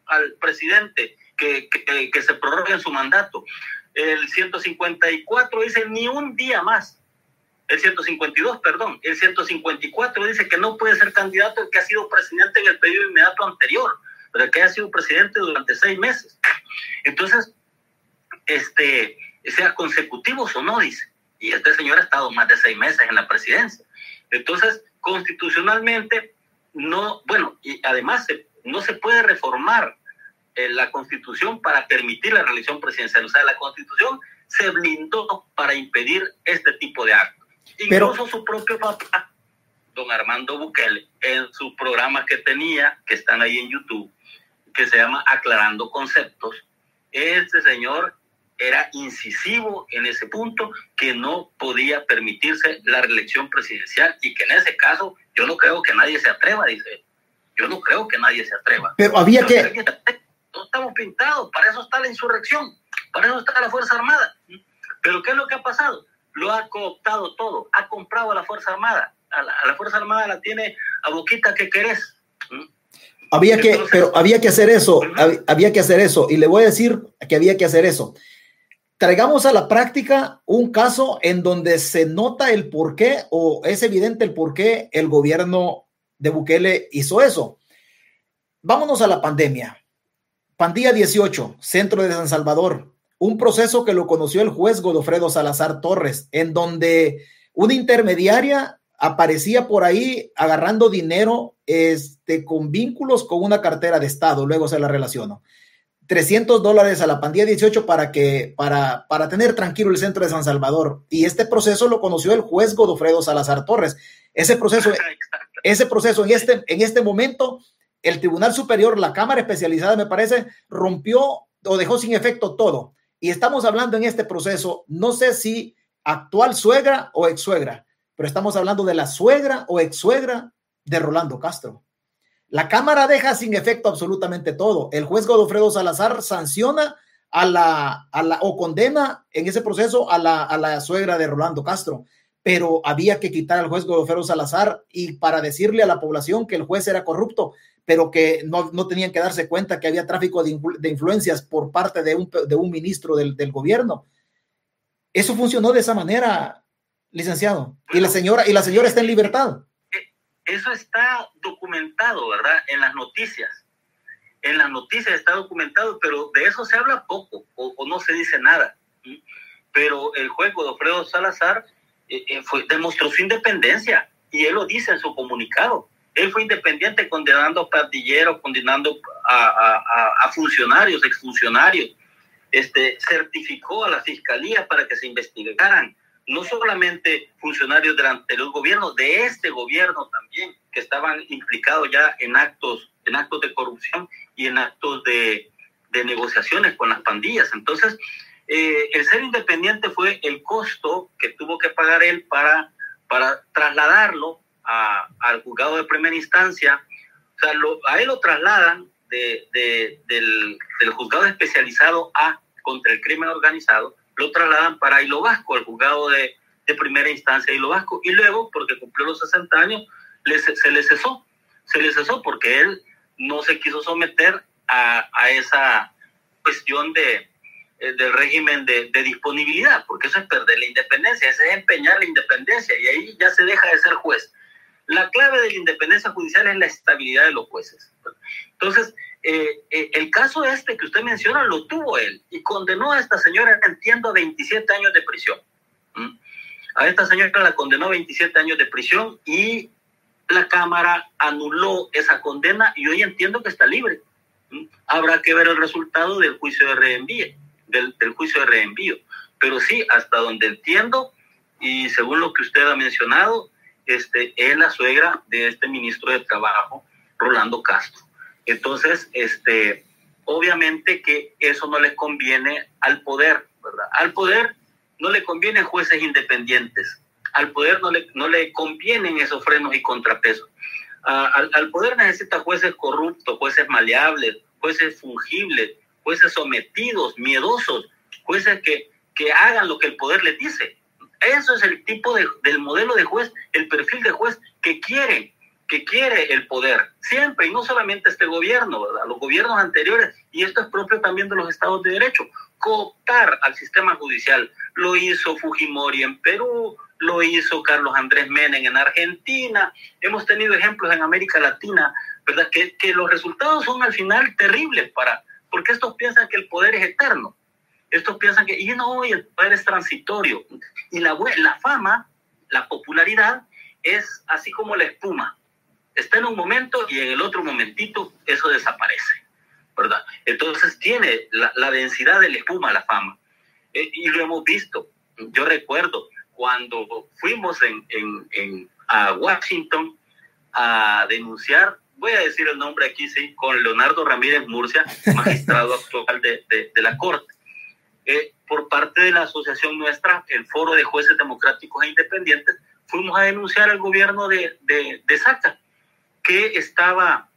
Speaker 2: al presidente que, que, que se prorrogue en su mandato. El 154 dice ni un día más. El 152, perdón, el 154 dice que no puede ser candidato el que ha sido presidente en el periodo inmediato anterior pero que haya sido presidente durante seis meses. Entonces, este, sea consecutivos o no, dice. Y este señor ha estado más de seis meses en la presidencia. Entonces, constitucionalmente, no, bueno, y además no se puede reformar eh, la constitución para permitir la reelección presidencial. O sea, la constitución se blindó para impedir este tipo de actos. Incluso su propio papá, don Armando Bukele, en sus programas que tenía, que están ahí en YouTube, que se llama Aclarando Conceptos, este señor era incisivo en ese punto, que no podía permitirse la reelección presidencial y que en ese caso yo no creo que nadie se atreva, dice. Yo no creo que nadie se atreva.
Speaker 1: Pero había que...
Speaker 2: No estamos pintados, para eso está la insurrección, para eso está la Fuerza Armada. Pero ¿qué es lo que ha pasado? Lo ha cooptado todo, ha comprado a la Fuerza Armada. A la, Fuerza Armada la tiene a boquita que querés.
Speaker 1: Había que, pero había que hacer eso, había que hacer eso, y le voy a decir que había que hacer eso. Traigamos a la práctica un caso en donde se nota el por qué o es evidente el por qué el gobierno de Bukele hizo eso. Vámonos a la pandemia. Pandilla 18, Centro de San Salvador. Un proceso que lo conoció el juez Godofredo Salazar Torres, en donde una intermediaria aparecía por ahí agarrando dinero este, con vínculos con una cartera de Estado, luego se la relaciono. 300 dólares a la pandilla 18 para que para, para tener tranquilo el centro de San Salvador. Y este proceso lo conoció el juez Godofredo Salazar Torres. Ese proceso, ese proceso en este, en este momento, el Tribunal Superior, la Cámara Especializada, me parece, rompió o dejó sin efecto todo. Y estamos hablando en este proceso, no sé si actual suegra o ex suegra, pero estamos hablando de la suegra o ex suegra de Rolando Castro. La Cámara deja sin efecto absolutamente todo. El juez Godofredo Salazar sanciona a la, a la o condena en ese proceso a la, a la suegra de Rolando Castro, pero había que quitar al juez Godofredo Salazar y para decirle a la población que el juez era corrupto, pero que no, no tenían que darse cuenta que había tráfico de, de influencias por parte de un, de un ministro del, del gobierno. Eso funcionó de esa manera, licenciado. Y la señora, y la señora está en libertad.
Speaker 2: Eso está documentado, ¿verdad? En las noticias. En las noticias está documentado, pero de eso se habla poco o, no se dice nada. Pero el juez Godofredo Salazar eh, eh, fue, demostró su independencia y él lo dice en su comunicado. Él fue independiente condenando a pandilleros, condenando a, a, a funcionarios, exfuncionarios. Este, certificó a la fiscalía para que se investigaran no solamente funcionarios del anterior gobierno, de este gobierno también, que estaban implicados ya en actos, en actos de corrupción y en actos de, negociaciones con las pandillas. Entonces, eh, el ser independiente fue el costo que tuvo que pagar él para, para trasladarlo al juzgado de primera instancia. O sea, a él lo trasladan del, del juzgado especializado A contra el crimen organizado lo trasladan para Hilo Vasco, el juzgado de, de primera instancia de Hilo Vasco, y luego, porque cumplió los 60 años, se le cesó. Se le cesó porque él no se quiso someter a, a esa cuestión de, eh, del régimen de, de, disponibilidad, porque eso es perder la independencia, eso es empeñar la independencia, y ahí ya se deja de ser juez. La clave de la independencia judicial es la estabilidad de los jueces. Entonces, eh, eh, el caso este que usted menciona lo tuvo él y condenó a esta señora, entiendo, a 27 años de prisión. ¿Mm? A esta señora la condenó a 27 años de prisión y la Cámara anuló esa condena y hoy entiendo que está libre. ¿Mm? Habrá que ver el resultado del juicio de reenvío, del, del juicio de reenvío. Pero sí, hasta donde entiendo y según lo que usted ha mencionado, este, es la suegra de este ministro de Trabajo, Rolando Castro. Entonces, este, obviamente que eso no le conviene al poder, ¿verdad? Al poder no le convienen jueces independientes, al poder no le, no le convienen esos frenos y contrapesos. al, al, poder necesita jueces corruptos, jueces maleables, jueces fungibles, jueces sometidos, miedosos, jueces que, que hagan lo que el poder les dice. Eso es el tipo de, del modelo de juez, el perfil de juez que quieren que quiere el poder, siempre, y no solamente este gobierno, ¿verdad? los gobiernos anteriores, y esto es propio también de los estados de derecho, cooptar al sistema judicial. Lo hizo Fujimori en Perú, lo hizo Carlos Andrés Menem en Argentina, hemos tenido ejemplos en América Latina, ¿verdad? Que, que los resultados son al final terribles para, porque estos piensan que el poder es eterno, estos piensan que, y no, el poder es transitorio, y la, la fama, la popularidad, es así como la espuma, está en un momento y en el otro momentito eso desaparece, ¿verdad? Entonces tiene la, densidad de la espuma, la fama. eh, y lo hemos visto. Yo recuerdo cuando fuimos en, en, a Washington a denunciar, voy a decir el nombre aquí, sí, con Leonardo Ramírez Murcia, magistrado actual de, de, la Corte. Eh, por parte de la asociación nuestra, el Foro de Jueces Democráticos e Independientes, fuimos a denunciar al gobierno de, de, de Saca, que estaba,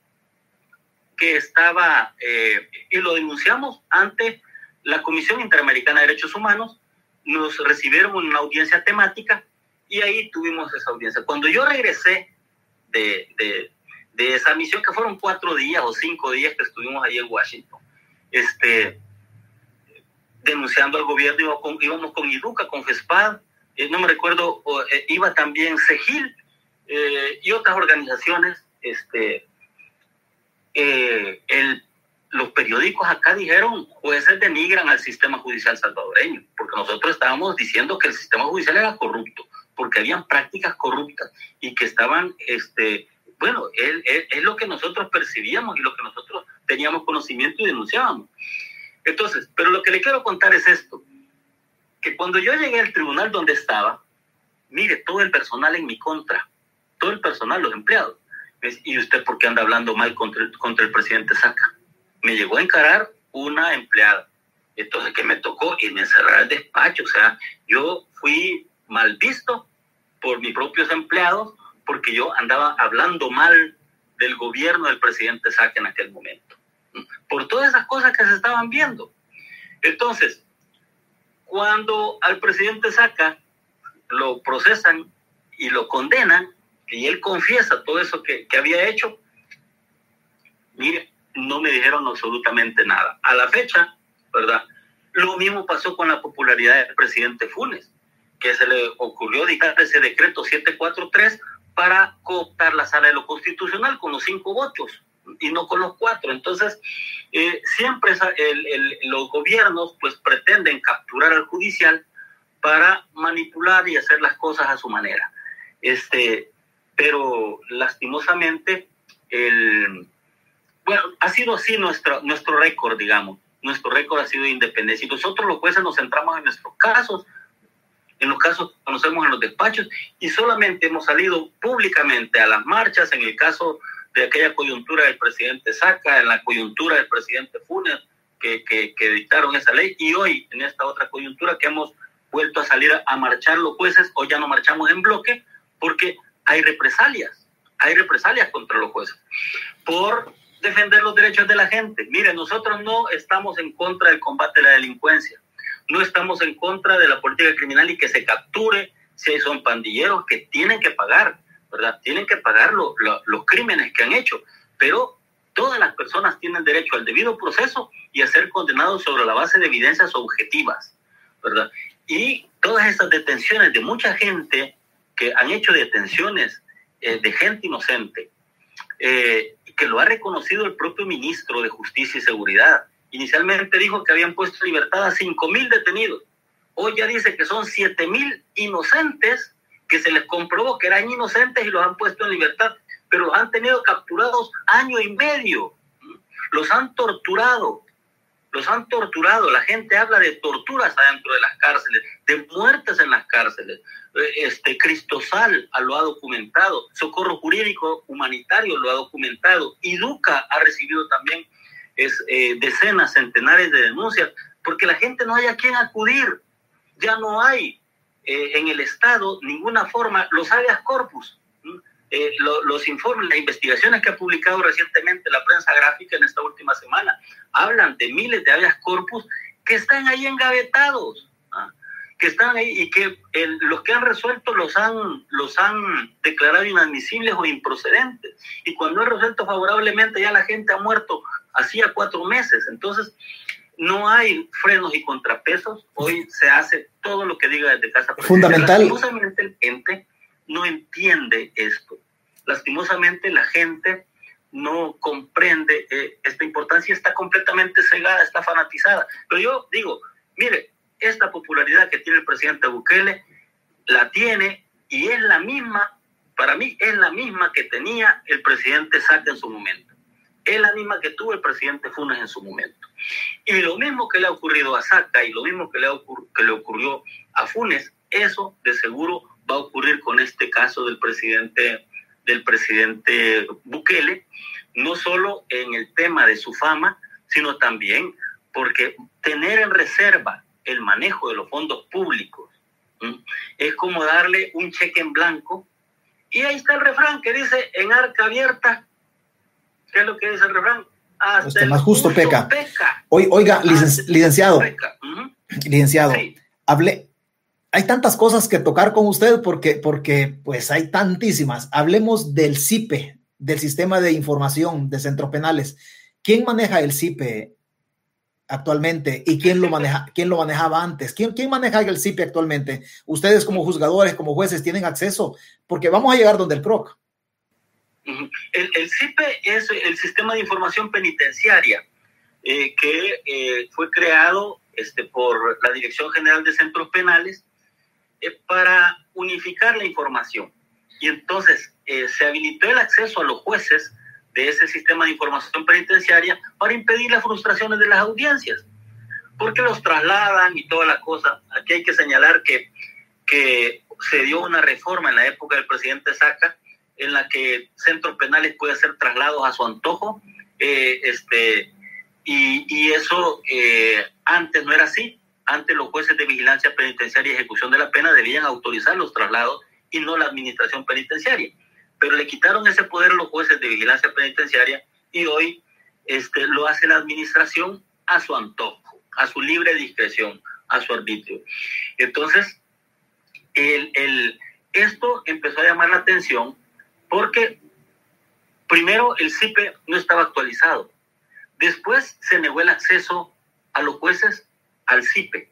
Speaker 2: que estaba, eh, y lo denunciamos ante la Comisión Interamericana de Derechos Humanos, nos recibieron una audiencia temática y ahí tuvimos esa audiencia. Cuando yo regresé de, de, de esa misión, que fueron cuatro días o cinco días que estuvimos ahí en Washington, este, denunciando al gobierno, íbamos con, íbamos con con FESPAD, eh, no me recuerdo, eh, iba también CEGIL eh, y otras organizaciones. Este, el los periódicos acá dijeron jueces denigran al sistema judicial salvadoreño, porque nosotros estábamos diciendo que el sistema judicial era corrupto, porque habían prácticas corruptas y que estaban, este, bueno, es, lo que nosotros percibíamos y lo que nosotros teníamos conocimiento y denunciábamos. Entonces, pero lo que le quiero contar es esto, que cuando yo llegué al tribunal donde estaba, mire, todo el personal en mi contra, todo el personal, los empleados, ¿y usted por qué anda hablando mal contra el presidente Saca? me llegó a encarar una empleada. Entonces, que me tocó y me encerrar el despacho. O sea, yo fui mal visto por mis propios empleados porque yo andaba hablando mal del gobierno del presidente Saca en aquel momento. Por todas esas cosas que se estaban viendo. Entonces, cuando al presidente Saca lo procesan y lo condenan, y él confiesa todo eso que, que había hecho, mire, no me dijeron absolutamente nada. A la fecha, ¿verdad? Lo mismo pasó con la popularidad del presidente Funes, que se le ocurrió dictar ese decreto 743 para cooptar la sala de lo constitucional con los cinco votos y no con los cuatro. Entonces, eh, siempre los gobiernos pues pretenden capturar al judicial para manipular y hacer las cosas a su manera. Este, pero lastimosamente el, bueno, ha sido así nuestro, nuestro récord, digamos. Nuestro récord ha sido de independencia. Y nosotros los jueces nos centramos en nuestros casos, en los casos que conocemos en los despachos, y solamente hemos salido públicamente a las marchas, en el caso de aquella coyuntura del presidente Saca, en la coyuntura del presidente Funes, que, que, que dictaron esa ley, y hoy en esta otra coyuntura que hemos vuelto a salir a marchar los jueces, hoy ya no marchamos en bloque, porque hay represalias, hay represalias contra los jueces por defender los derechos de la gente. Mire, nosotros no estamos en contra del combate a la delincuencia, no estamos en contra de la política criminal y que se capture si son pandilleros que tienen que pagar, ¿verdad? Tienen que pagar los crímenes que han hecho, pero todas las personas tienen derecho al debido proceso y a ser condenados sobre la base de evidencias objetivas, ¿verdad? Y todas estas detenciones de mucha gente que han hecho detenciones eh, de gente inocente, eh, que lo ha reconocido el propio ministro de Justicia y Seguridad. Inicialmente dijo que habían puesto en libertad a 5 mil detenidos. Hoy ya dice que son 7 mil inocentes que se les comprobó que eran inocentes y los han puesto en libertad, pero los han tenido capturados año y medio. Los han torturado, los han torturado. La gente habla de torturas adentro de las cárceles, de muertes en las cárceles. Eh, este, Cristosal lo ha documentado, Socorro Jurídico Humanitario lo ha documentado, Iduca ha recibido también es, eh, decenas, centenares de denuncias, porque la gente no hay a quien acudir, ya no hay eh, en el Estado ninguna forma, los habeas corpus, los informes, las investigaciones que ha publicado recientemente la prensa gráfica en esta última semana, hablan de miles de habeas corpus que están ahí engavetados. ¿ah? que están ahí y que los que han resuelto los han, los han declarado inadmisibles o improcedentes. Y cuando es resuelto favorablemente ya la gente ha muerto hacía cuatro meses. Entonces, no hay frenos y contrapesos. Hoy se hace todo lo que diga desde casa.
Speaker 1: Fundamental.
Speaker 2: El gente no entiende esto. Lastimosamente la gente no comprende eh, esta importancia, está completamente cegada, está fanatizada. Pero yo digo, mire, esta popularidad que tiene el presidente Bukele la tiene y es la misma, para mí es la misma que tenía el presidente Saca en su momento. es la misma que tuvo el presidente Funes en su momento. Y lo mismo que le ha ocurrido a Saca y lo mismo que le, que le ocurrió a Funes, eso de seguro va a ocurrir con este caso del presidente, del presidente Bukele, no solo en el tema de su fama, sino también porque tener en reserva el manejo de los fondos públicos es como darle un cheque en blanco. Y ahí está el refrán que dice, en arca abierta, ¿qué es lo que dice el refrán?
Speaker 1: Hasta más justo, peca. Oiga, licenciado, licenciado, hablé, hay tantas cosas que tocar con usted porque, porque pues hay tantísimas. Hablemos del CIPE, del Sistema de Información de Centros Penales. ¿Quién maneja el CIPE actualmente y quién lo maneja, quién lo manejaba antes? ¿Quién, quién maneja el CIPE actualmente? Ustedes como juzgadores, como jueces, tienen acceso porque vamos a llegar donde el PROC.
Speaker 2: El, el CIPE es el Sistema de Información Penitenciaria eh, que eh, fue creado este, por la Dirección General de Centros Penales eh, para unificar la información. Y entonces se habilitó el acceso a los jueces de ese sistema de información penitenciaria para impedir las frustraciones de las audiencias, porque los trasladan y toda la cosa. Aquí hay que señalar que, que se dio una reforma en la época del presidente Saca en la que centros penales pueden ser traslados a su antojo, eh, este, y, y eso eh, antes no era así. Antes los jueces de vigilancia penitenciaria y ejecución de la pena debían autorizar los traslados y no la administración penitenciaria. Pero le quitaron ese poder a los jueces de vigilancia penitenciaria y hoy este, lo hace la administración a su antojo, a su libre discreción, a su arbitrio. Entonces, el, el, esto empezó a llamar la atención porque primero el CIPE no estaba actualizado. Después se negó el acceso a los jueces al CIPE.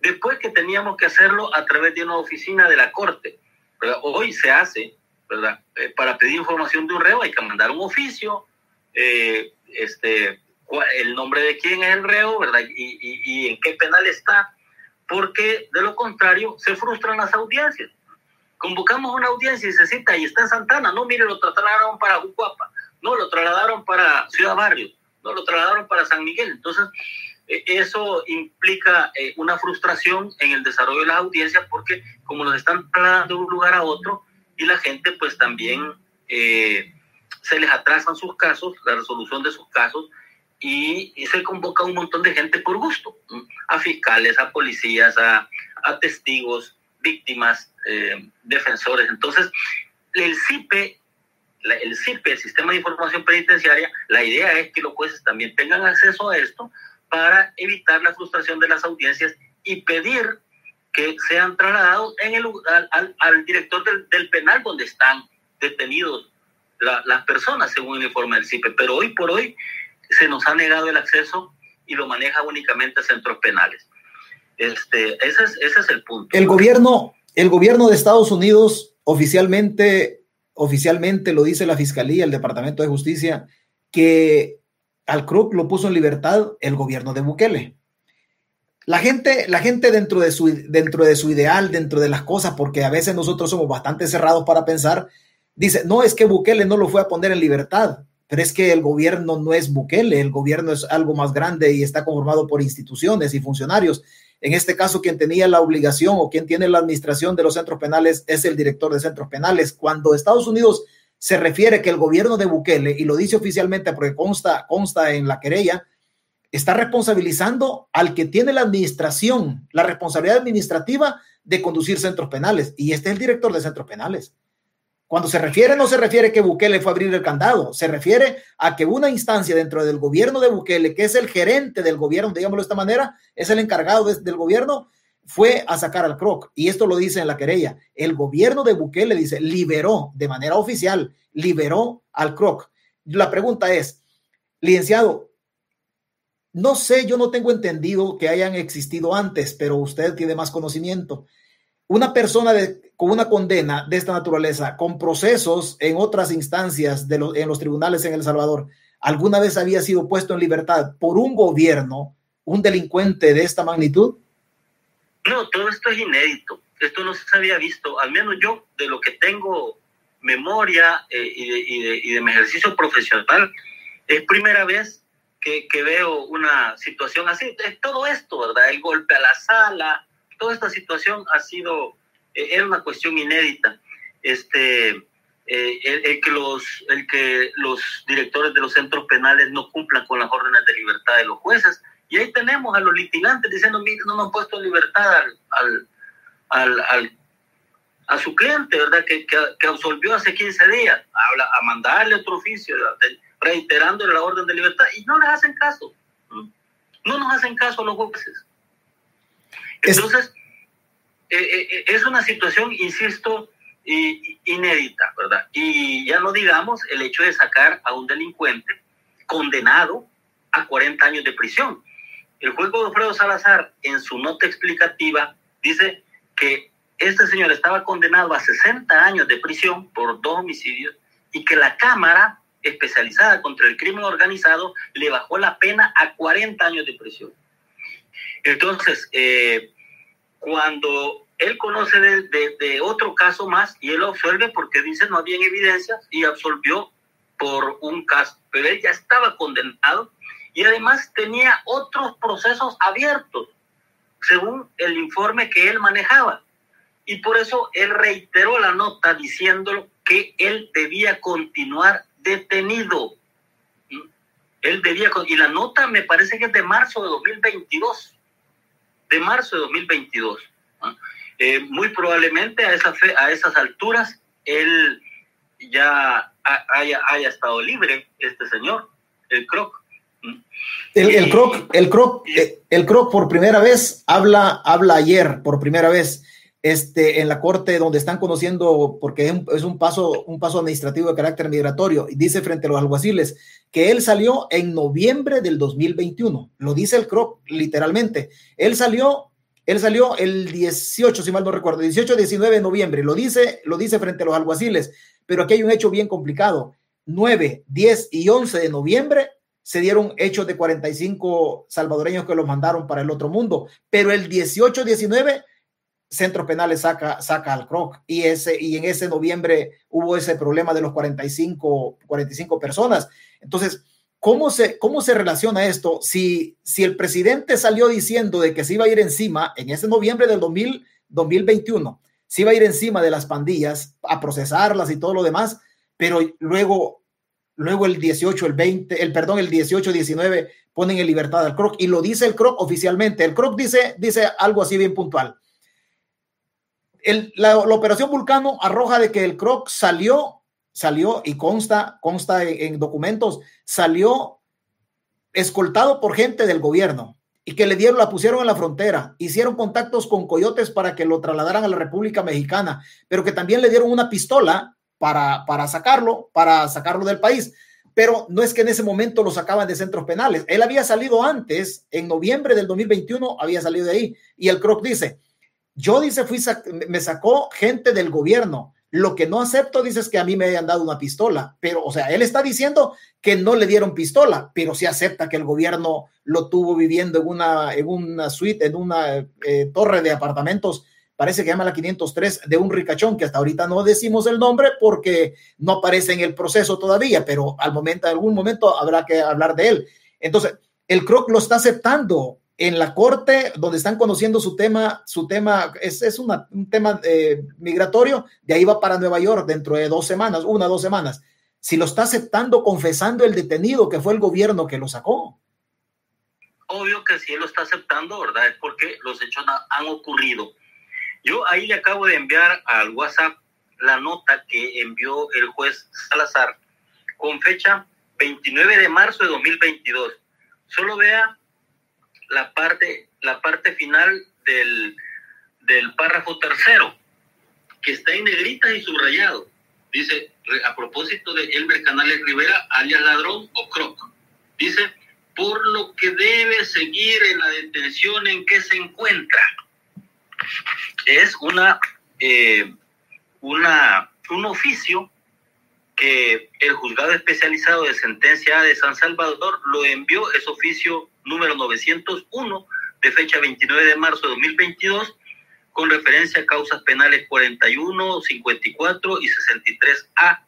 Speaker 2: Después que teníamos que hacerlo a través de una oficina de la Corte. Hoy se hace, ¿verdad? Eh, para pedir información de un reo hay que mandar un oficio, eh, este, el nombre de quién es el reo, ¿verdad? Y, y en qué penal está, porque de lo contrario se frustran las audiencias convocamos una audiencia y se cita y está en Santana, no, mire, lo trasladaron para Jucuapa, no, lo trasladaron para Ciudad Barrio, no, lo trasladaron para San Miguel. Entonces, eso implica eh, una frustración en el desarrollo de las audiencias porque como los están trasladando de un lugar a otro y la gente pues también eh, se les atrasan sus casos, la resolución de sus casos, y, se convoca un montón de gente por gusto, a fiscales, a policías, a, a testigos, víctimas, eh, defensores. Entonces, el CIPE, el CIPE, el Sistema de Información Penitenciaria, la idea es que los jueces también tengan acceso a esto para evitar la frustración de las audiencias y pedir que sean trasladados en el, al, al director del, penal donde están detenidos las personas, según el informe del CIPE. Pero hoy por hoy se nos ha negado el acceso y lo maneja únicamente centros penales. Este, ese, es, ese es el punto.
Speaker 1: El gobierno, el gobierno de Estados Unidos oficialmente, oficialmente lo dice la Fiscalía, el Departamento de Justicia, que al Krug lo puso en libertad el gobierno de Bukele. La gente, la gente dentro de, su, dentro de su ideal, dentro de las cosas, porque a veces nosotros somos bastante cerrados para pensar, dice, no es que Bukele no lo fue a poner en libertad, pero es que el gobierno no es Bukele, el gobierno es algo más grande y está conformado por instituciones y funcionarios en este caso, quien tenía la obligación o quien tiene la administración de los centros penales es el director de centros penales. Cuando Estados Unidos se refiere que el gobierno de Bukele, y lo dice oficialmente porque consta, consta en la querella, está responsabilizando al que tiene la administración, la responsabilidad administrativa de conducir centros penales. Y este es el director de centros penales. Cuando se refiere, no se refiere que Bukele fue a abrir el candado, se refiere a que una instancia dentro del gobierno de Bukele, que es el gerente del gobierno, digámoslo de esta manera, es el encargado del gobierno, fue a sacar al CROC. Y esto lo dice en la querella. El gobierno de Bukele dice, liberó de manera oficial, liberó al CROC. La pregunta es, licenciado, no sé, yo no tengo entendido que hayan existido antes, pero usted tiene más conocimiento una persona con una condena de esta naturaleza, con procesos en otras instancias de en los tribunales en El Salvador, alguna vez había sido puesto en libertad por un gobierno, un delincuente de esta magnitud?
Speaker 2: No, todo esto es inédito. Esto no se había visto, al menos yo, de lo que tengo memoria eh, y, de, mi ejercicio profesional, Es primera vez que, que, veo una situación así. Es todo esto, ¿verdad? El golpe a la sala, toda esta situación ha sido, eh, era una cuestión inédita. Este, eh, el, que los, el que los directores de los centros penales no cumplan con las órdenes de libertad de los jueces. Y ahí tenemos a los litigantes diciendo, mire, no me han puesto libertad al, al, al, al a su cliente, ¿verdad? Que, que, absolvió hace 15 días, a, a mandarle otro oficio, reiterando la orden de libertad, y no les hacen caso. No nos hacen caso los jueces. Entonces, eh, eh, eh, es una situación, insisto, inédita, ¿verdad? Y ya no digamos el hecho de sacar a un delincuente condenado a 40 años de prisión. El juez Godofredo Salazar, en su nota explicativa, dice que este señor estaba condenado a 60 años de prisión por dos homicidios y que la Cámara especializada contra el crimen organizado le bajó la pena a 40 años de prisión. Entonces, eh, cuando él conoce de, otro caso más y él lo absuelve porque dice no había evidencias y absolvió por un caso, pero él ya estaba condenado y además tenía otros procesos abiertos, según el informe que él manejaba. Y por eso él reiteró la nota diciendo que él debía continuar detenido. Él debía, y la nota me parece que es de marzo de 2022, de marzo de 2022. Eh, muy probablemente a, esa fe, a esas alturas él ya haya, haya, estado libre, este señor, el Croc.
Speaker 1: El, el Croc, el Croc, eh, el Croc por primera vez habla, habla ayer, por primera vez este, en la corte donde están conociendo, porque es un, es un, paso, un paso administrativo de carácter migratorio, y dice frente a los alguaciles que él salió en noviembre del 2021. Lo dice el CROC literalmente. Él salió, él salió el 18, si mal no recuerdo, 18, 19 de noviembre. Lo dice, lo dice frente a los alguaciles, pero aquí hay un hecho bien complicado. 9, 10 y 11 de noviembre se dieron hechos de 45 salvadoreños que los mandaron para el otro mundo, pero el 18, 19 centros penales saca, saca al CROC y, ese, y en ese noviembre hubo ese problema de los 45, 45 personas. Entonces, ¿cómo se, cómo se relaciona esto? Si, si el presidente salió diciendo de que se iba a ir encima en ese noviembre del 2000, 2021, se iba a ir encima de las pandillas a procesarlas y todo lo demás, pero luego, luego el 18, el 20, el perdón, el 18, 19 ponen en libertad al CROC y lo dice el CROC oficialmente. El CROC dice, dice algo así bien puntual la, operación Vulcano arroja de que el Croc salió, salió y consta, consta en, documentos, salió escoltado por gente del gobierno y que le dieron, la pusieron en la frontera, hicieron contactos con coyotes para que lo trasladaran a la República Mexicana, pero que también le dieron una pistola para, para sacarlo, para sacarlo del país. Pero no es que en ese momento lo sacaban de centros penales. Él había salido antes, en noviembre del 2021, había salido de ahí. Y el Croc dice, yo, dice, fui, me sacó gente del gobierno. Lo que no acepto, dice, es que a mí me hayan dado una pistola. Pero, o sea, él está diciendo que no le dieron pistola, pero sí acepta que el gobierno lo tuvo viviendo en una, en una suite, en una eh, torre de apartamentos, parece que llama la 503, de un ricachón, que hasta ahorita no decimos el nombre porque no aparece en el proceso todavía, pero al momento, en algún momento habrá que hablar de él. Entonces, el CROC lo está aceptando en la corte donde están conociendo su tema, su tema es, es un tema eh, migratorio, de ahí va para Nueva York dentro de dos semanas, una, dos semanas. Si lo está aceptando, confesando el detenido que fue el gobierno que lo sacó.
Speaker 2: Obvio que él lo está aceptando, ¿verdad? Es porque los hechos han ocurrido. Yo ahí le acabo de enviar al WhatsApp la nota que envió el juez Salazar con fecha 29 de marzo de 2022. Solo vea la parte, la parte final del, del párrafo tercero, que está en negrita y subrayado. Dice, a propósito de Elmer Canales Rivera, alias ladrón o croc. Dice, por lo que debe seguir en la detención en que se encuentra. Es una, eh, una, un oficio que el juzgado especializado de sentencia de San Salvador lo envió, es oficio número 901 de fecha 29 de marzo de 2022 con referencia a causas penales 41, 54 y 63A,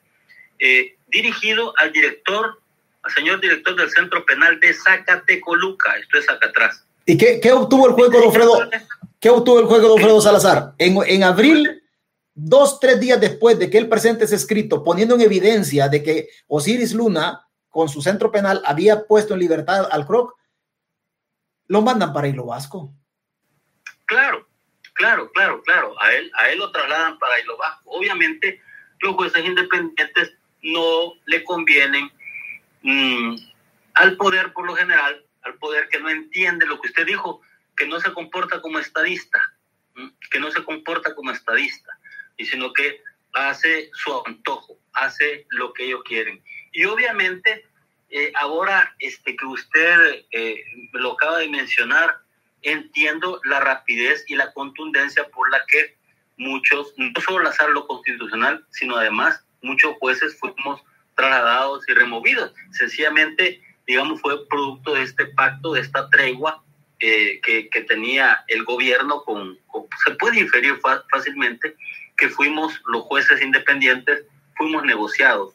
Speaker 2: eh, dirigido al director al señor director del Centro Penal de Zacatecoluca, esto es acá atrás.
Speaker 1: ¿Y qué, qué obtuvo el juez Godofredo? ¿Qué obtuvo el juez Godofredo Salazar? En, en abril, dos, tres días después de que él presente ese escrito, poniendo en evidencia de que Osiris Luna, con su centro penal, había puesto en libertad al Croc, lo mandan para Hilo Vasco.
Speaker 2: Claro, claro, claro, claro. A él, a él lo trasladan para Hilo Vasco. Obviamente, los jueces independientes no le convienen mm, al poder por lo general, al poder que no entiende lo que usted dijo, que no se comporta como estadista, que no se comporta como estadista, y sino que hace su antojo, hace lo que ellos quieren. Y obviamente, eh, ahora este, que usted eh, lo acaba de mencionar, entiendo la rapidez y la contundencia por la que muchos, no solo la sala constitucional, sino además muchos jueces fuimos trasladados y removidos. Sencillamente, digamos, fue producto de este pacto, de esta tregua eh, que, que, tenía el gobierno con, se puede inferir fácilmente que fuimos los jueces independientes, fuimos negociados.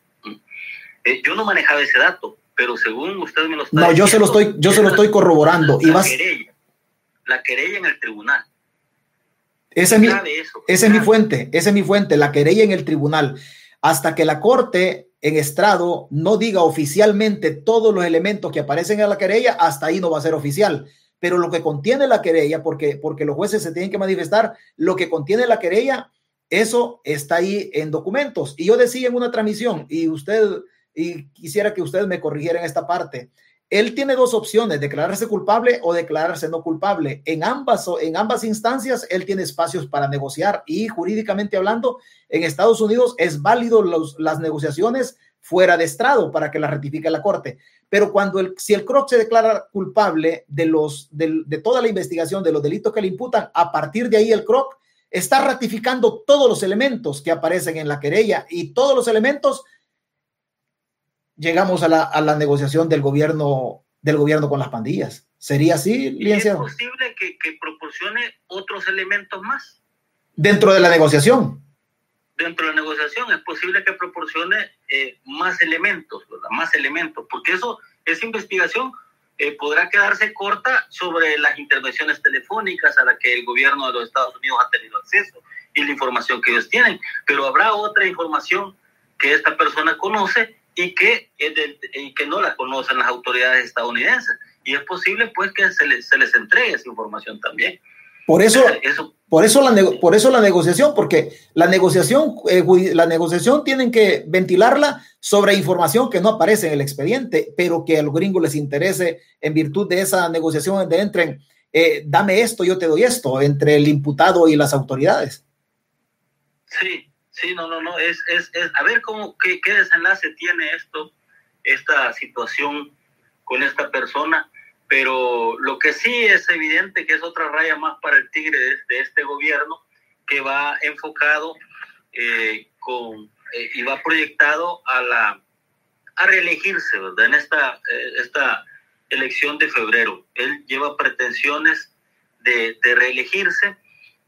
Speaker 2: Eh, yo no manejaba ese dato, pero según usted me lo está
Speaker 1: No, yo se lo estoy, yo se lo estoy corroborando.
Speaker 2: La, y querella, la querella en el tribunal.
Speaker 1: Esa es, mi, esa es mi fuente, esa es mi fuente, la querella en el tribunal. Hasta que la corte en estrado no diga oficialmente todos los elementos que aparecen en la querella, hasta ahí no va a ser oficial. Pero lo que contiene la querella, porque, porque los jueces se tienen que manifestar, lo que contiene la querella, eso está ahí en documentos. Y yo decía en una transmisión, y usted, y quisiera que usted me corrigiera en esta parte, él tiene dos opciones, declararse culpable o declararse no culpable. En ambas, en ambas instancias, él tiene espacios para negociar y jurídicamente hablando, en Estados Unidos es válido las negociaciones fuera de estrado para que la ratifique la corte. Pero cuando el, si el CROC se declara culpable de, los, de, de toda la investigación de los delitos que le imputan, a partir de ahí el CROC está ratificando todos los elementos que aparecen en la querella y todos los elementos llegamos a la, a la negociación del gobierno, del gobierno con las pandillas. ¿Sería así,
Speaker 2: licenciado? ¿Es posible que, que, proporcione otros elementos más?
Speaker 1: Dentro de la negociación.
Speaker 2: Dentro de la negociación es posible que proporcione eh, más elementos, ¿verdad? Más elementos, porque eso, esa investigación eh, podrá quedarse corta sobre las intervenciones telefónicas a las que el gobierno de los Estados Unidos ha tenido acceso y la información que ellos tienen, pero habrá otra información que esta persona conoce y que, y que no la conocen las autoridades estadounidenses. Y es posible pues que se les, se les entregue esa información también.
Speaker 1: Por eso, eso, por eso, la, por eso la negociación, porque la negociación, eh, la negociación tienen que ventilarla sobre información que no aparece en el expediente, pero que a los gringos les interese en virtud de esa negociación donde entren, eh, dame esto, yo te doy esto, entre el imputado y las autoridades.
Speaker 2: Sí, Sí, no, no, no, es, es, es a ver cómo, qué desenlace tiene esto, esta situación con esta persona, pero lo que sí es evidente que es otra raya más para el tigre de, este gobierno que va enfocado eh, con, eh, y va proyectado a la a reelegirse, ¿verdad? En esta, eh, esta elección de febrero. Él lleva pretensiones de, de reelegirse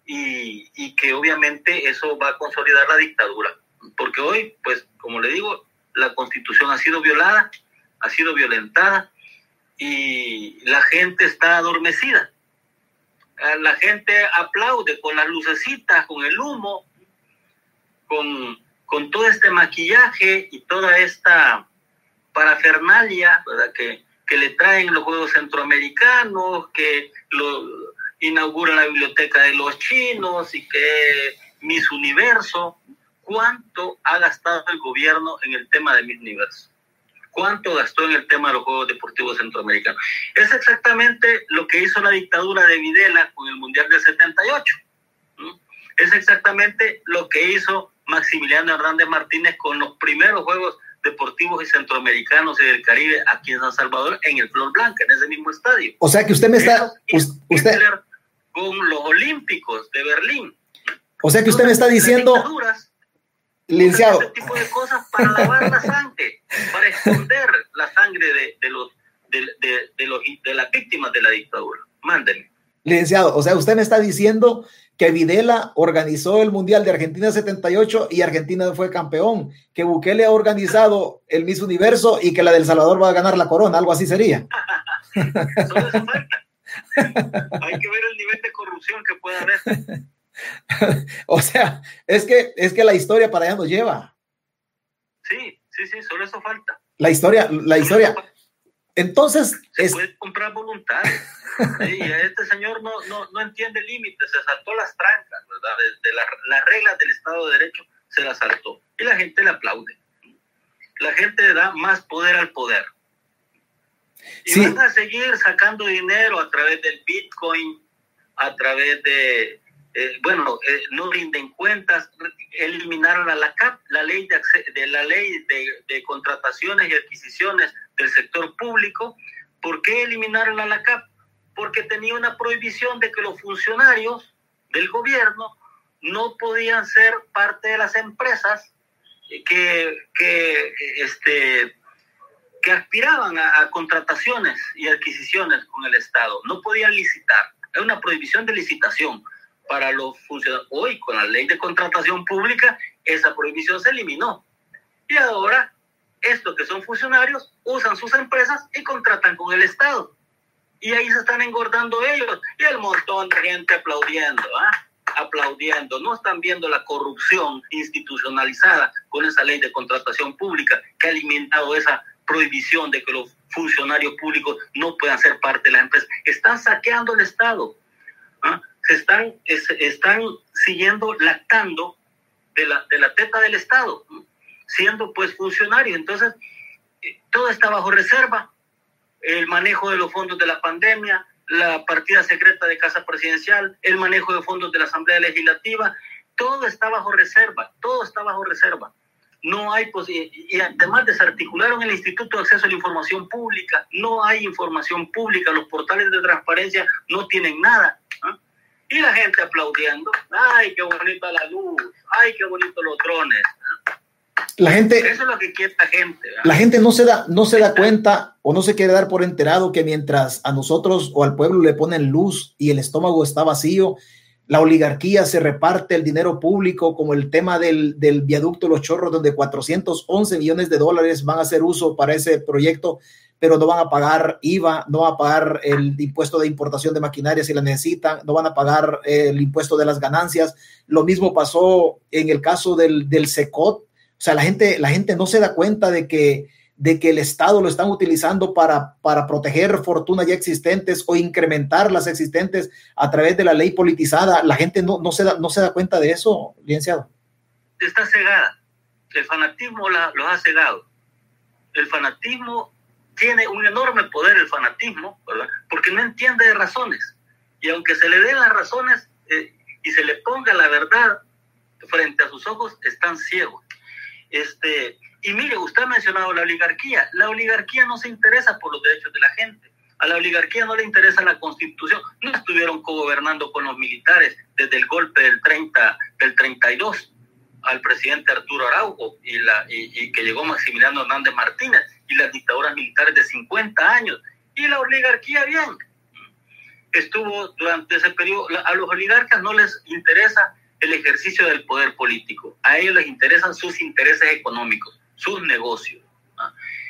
Speaker 2: y, que obviamente eso va a consolidar la dictadura. Porque hoy, pues, como le digo, la constitución ha sido violada, ha sido violentada y la gente está adormecida. Ah, la gente aplaude con las lucecitas, con el humo, con, con todo este maquillaje y toda esta parafernalia Que, que le traen los Juegos Centroamericanos, que lo, inaugura la biblioteca de los chinos y que Miss Universo, ¿cuánto ha gastado el gobierno en el tema de Miss Universo? ¿Cuánto gastó en el tema de los Juegos Deportivos Centroamericanos? Es exactamente lo que hizo la dictadura de Videla con el Mundial del 78. Es exactamente lo que hizo Maximiliano Hernández Martínez con los primeros Juegos deportivos y centroamericanos y del Caribe aquí en San Salvador en el Flor Blanca, en ese mismo estadio.
Speaker 1: O sea que usted me está... Usted,
Speaker 2: con los Olímpicos de Berlín.
Speaker 1: O sea que usted me está diciendo, licenciado,
Speaker 2: este tipo de cosas para lavar la sangre, para esconder la sangre de, los de, de, los de las víctimas de la dictadura. Mándenme.
Speaker 1: Licenciado, o sea, usted me está diciendo que Videla organizó el Mundial de Argentina 78 y Argentina fue campeón, que Bukele ha organizado el Miss Universo y que la del Salvador va a ganar la corona, algo así sería.
Speaker 2: Hay que ver el nivel de corrupción que puede haber.
Speaker 1: o sea, es que, es que la historia para allá nos lleva.
Speaker 2: Sí, sí, sí, solo eso falta.
Speaker 1: La historia, la historia. Entonces.
Speaker 2: Se puede comprar voluntad. y este señor no, no, no entiende límites, se saltó las trancas, ¿verdad? De, las reglas del Estado de Derecho se las saltó. Y la gente le aplaude. La gente da más poder al poder. Y van a seguir sacando dinero a través del Bitcoin, a través de, eh, bueno, eh, no rinden cuentas, eliminaron a la CAP, la ley de, la ley de, contrataciones y adquisiciones del sector público. ¿Por qué eliminaron a la CAP? Porque tenía una prohibición de que los funcionarios del gobierno no podían ser parte de las empresas que, que este, que aspiraban a, contrataciones y adquisiciones con el Estado. No podían licitar. Es una prohibición de licitación para los funcionarios. Hoy, con la ley de contratación pública, esa prohibición se eliminó. Y ahora, estos que son funcionarios usan sus empresas y contratan con el Estado. Y ahí se están engordando ellos. Y el montón de gente aplaudiendo, ¿ah? aplaudiendo. No están viendo la corrupción institucionalizada con esa ley de contratación pública que ha alimentado esa prohibición de que los funcionarios públicos no puedan ser parte de la empresa. Están saqueando el Estado. ¿ah? Se están, están siguiendo, lactando de la, de la teta del Estado, siendo pues funcionarios. Entonces, eh, todo está bajo reserva. El manejo de los fondos de la pandemia, la partida secreta de Casa Presidencial, el manejo de fondos de la Asamblea Legislativa, todo está bajo reserva, todo está bajo reserva no hay y además desarticularon el Instituto de Acceso a la Información Pública, no hay información pública, los portales de transparencia no tienen nada. Y la gente aplaudiendo, ay, qué bonita la luz, ay, qué bonitos los drones.
Speaker 1: La gente,
Speaker 2: Eso es lo que quiere la gente.
Speaker 1: La gente no se, da, no se da cuenta o no se quiere dar por enterado que mientras a nosotros o al pueblo le ponen luz y el estómago está vacío, la oligarquía se reparte el dinero público, como el tema del, del viaducto Los Chorros, donde 411 millones de dólares van a hacer uso para ese proyecto, pero no van a pagar IVA, no van a pagar el impuesto de importación de maquinaria si la necesitan, no van a pagar el impuesto de las ganancias. Lo mismo pasó en el caso del, del SECOT. O sea, la gente, la gente no se da cuenta de que de que el Estado lo están utilizando para, para proteger fortunas ya existentes o incrementar las existentes a través de la ley politizada. La gente no, no, se, da, no se da cuenta de eso, licenciado.
Speaker 2: Está cegada. El fanatismo la, los ha cegado. El fanatismo tiene un enorme poder, el fanatismo, ¿verdad? porque no entiende de razones. Y aunque se le den las razones eh, y se le ponga la verdad frente a sus ojos, están ciegos. Este, y mire, usted ha mencionado la oligarquía. La oligarquía no se interesa por los derechos de la gente. A la oligarquía no le interesa la constitución. No estuvieron cogobernando con los militares desde el golpe del 30, del 32 al presidente Arturo Araujo y, la, y, que llegó Maximiliano Hernández Martínez y las dictaduras militares de 50 años. Y la oligarquía bien. Estuvo durante ese periodo. A los oligarcas no les interesa el ejercicio del poder político. A ellos les interesan sus intereses económicos sus negocios.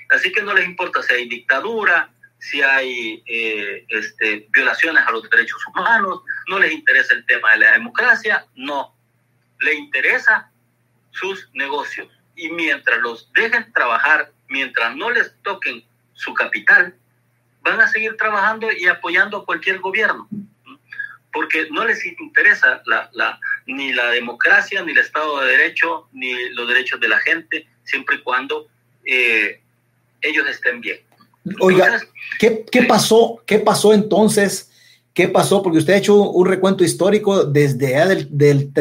Speaker 2: Así que no les importa si hay dictadura, si hay eh, este, violaciones a los derechos humanos, no les interesa el tema de la democracia, no. Le interesa sus negocios. Y mientras los dejen trabajar, mientras no les toquen su capital, van a seguir trabajando y apoyando a cualquier gobierno. Porque no les interesa la, la, ni la democracia, ni el Estado de Derecho, ni los derechos de la gente, siempre y cuando eh, ellos estén bien.
Speaker 1: Oiga, ¿qué, ¿qué, pasó? ¿Qué pasó entonces? ¿Qué pasó? Porque usted ha hecho un recuento histórico desde allá del, del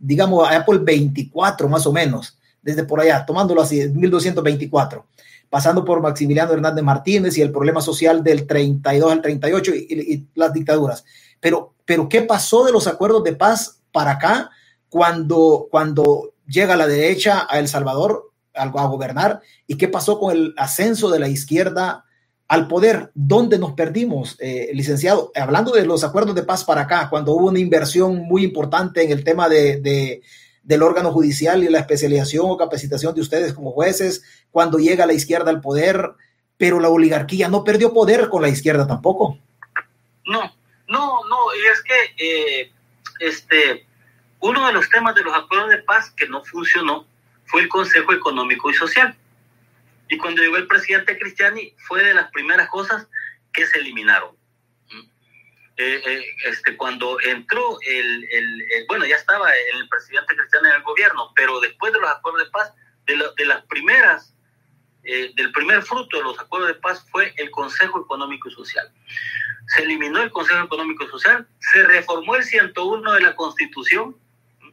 Speaker 1: digamos, allá por el 24 más o menos, desde por allá, tomándolo así, 1224, pasando por Maximiliano Hernández Martínez y el problema social del 32 al 38 y, las dictaduras. Pero, pero, ¿qué pasó de los acuerdos de paz para acá cuando, cuando llega la derecha a El Salvador a, gobernar y qué pasó con el ascenso de la izquierda al poder, ¿dónde nos perdimos, eh, licenciado? Hablando de los acuerdos de paz para acá, cuando hubo una inversión muy importante en el tema de, del órgano judicial y la especialización o capacitación de ustedes como jueces, cuando llega la izquierda al poder, pero la oligarquía no perdió poder con la izquierda tampoco.
Speaker 2: No, no, no, y es que eh, este, uno de los temas de los acuerdos de paz que no funcionó fue el Consejo Económico y Social. Y cuando llegó el presidente Cristiani, fue de las primeras cosas que se eliminaron. Eh, eh, este, cuando entró el, bueno, ya estaba el presidente Cristiani en el gobierno, pero después de los acuerdos de paz, de, las primeras, eh, del primer fruto de los acuerdos de paz fue el Consejo Económico y Social. Se eliminó el Consejo Económico y Social, se reformó el 101 de la Constitución,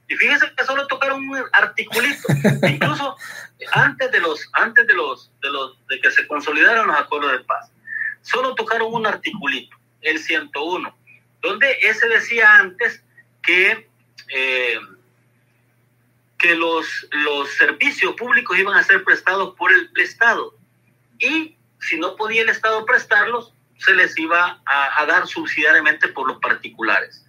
Speaker 2: y fíjense que solo tocaron un articulito. Incluso antes de los, antes de los, de los, de que se consolidaron los acuerdos de paz, solo tocaron un articulito, el 101, donde ese decía antes que, eh, que los, los servicios públicos iban a ser prestados por el Estado. Y si no podía el Estado prestarlos, se les iba a, dar subsidiariamente por los particulares.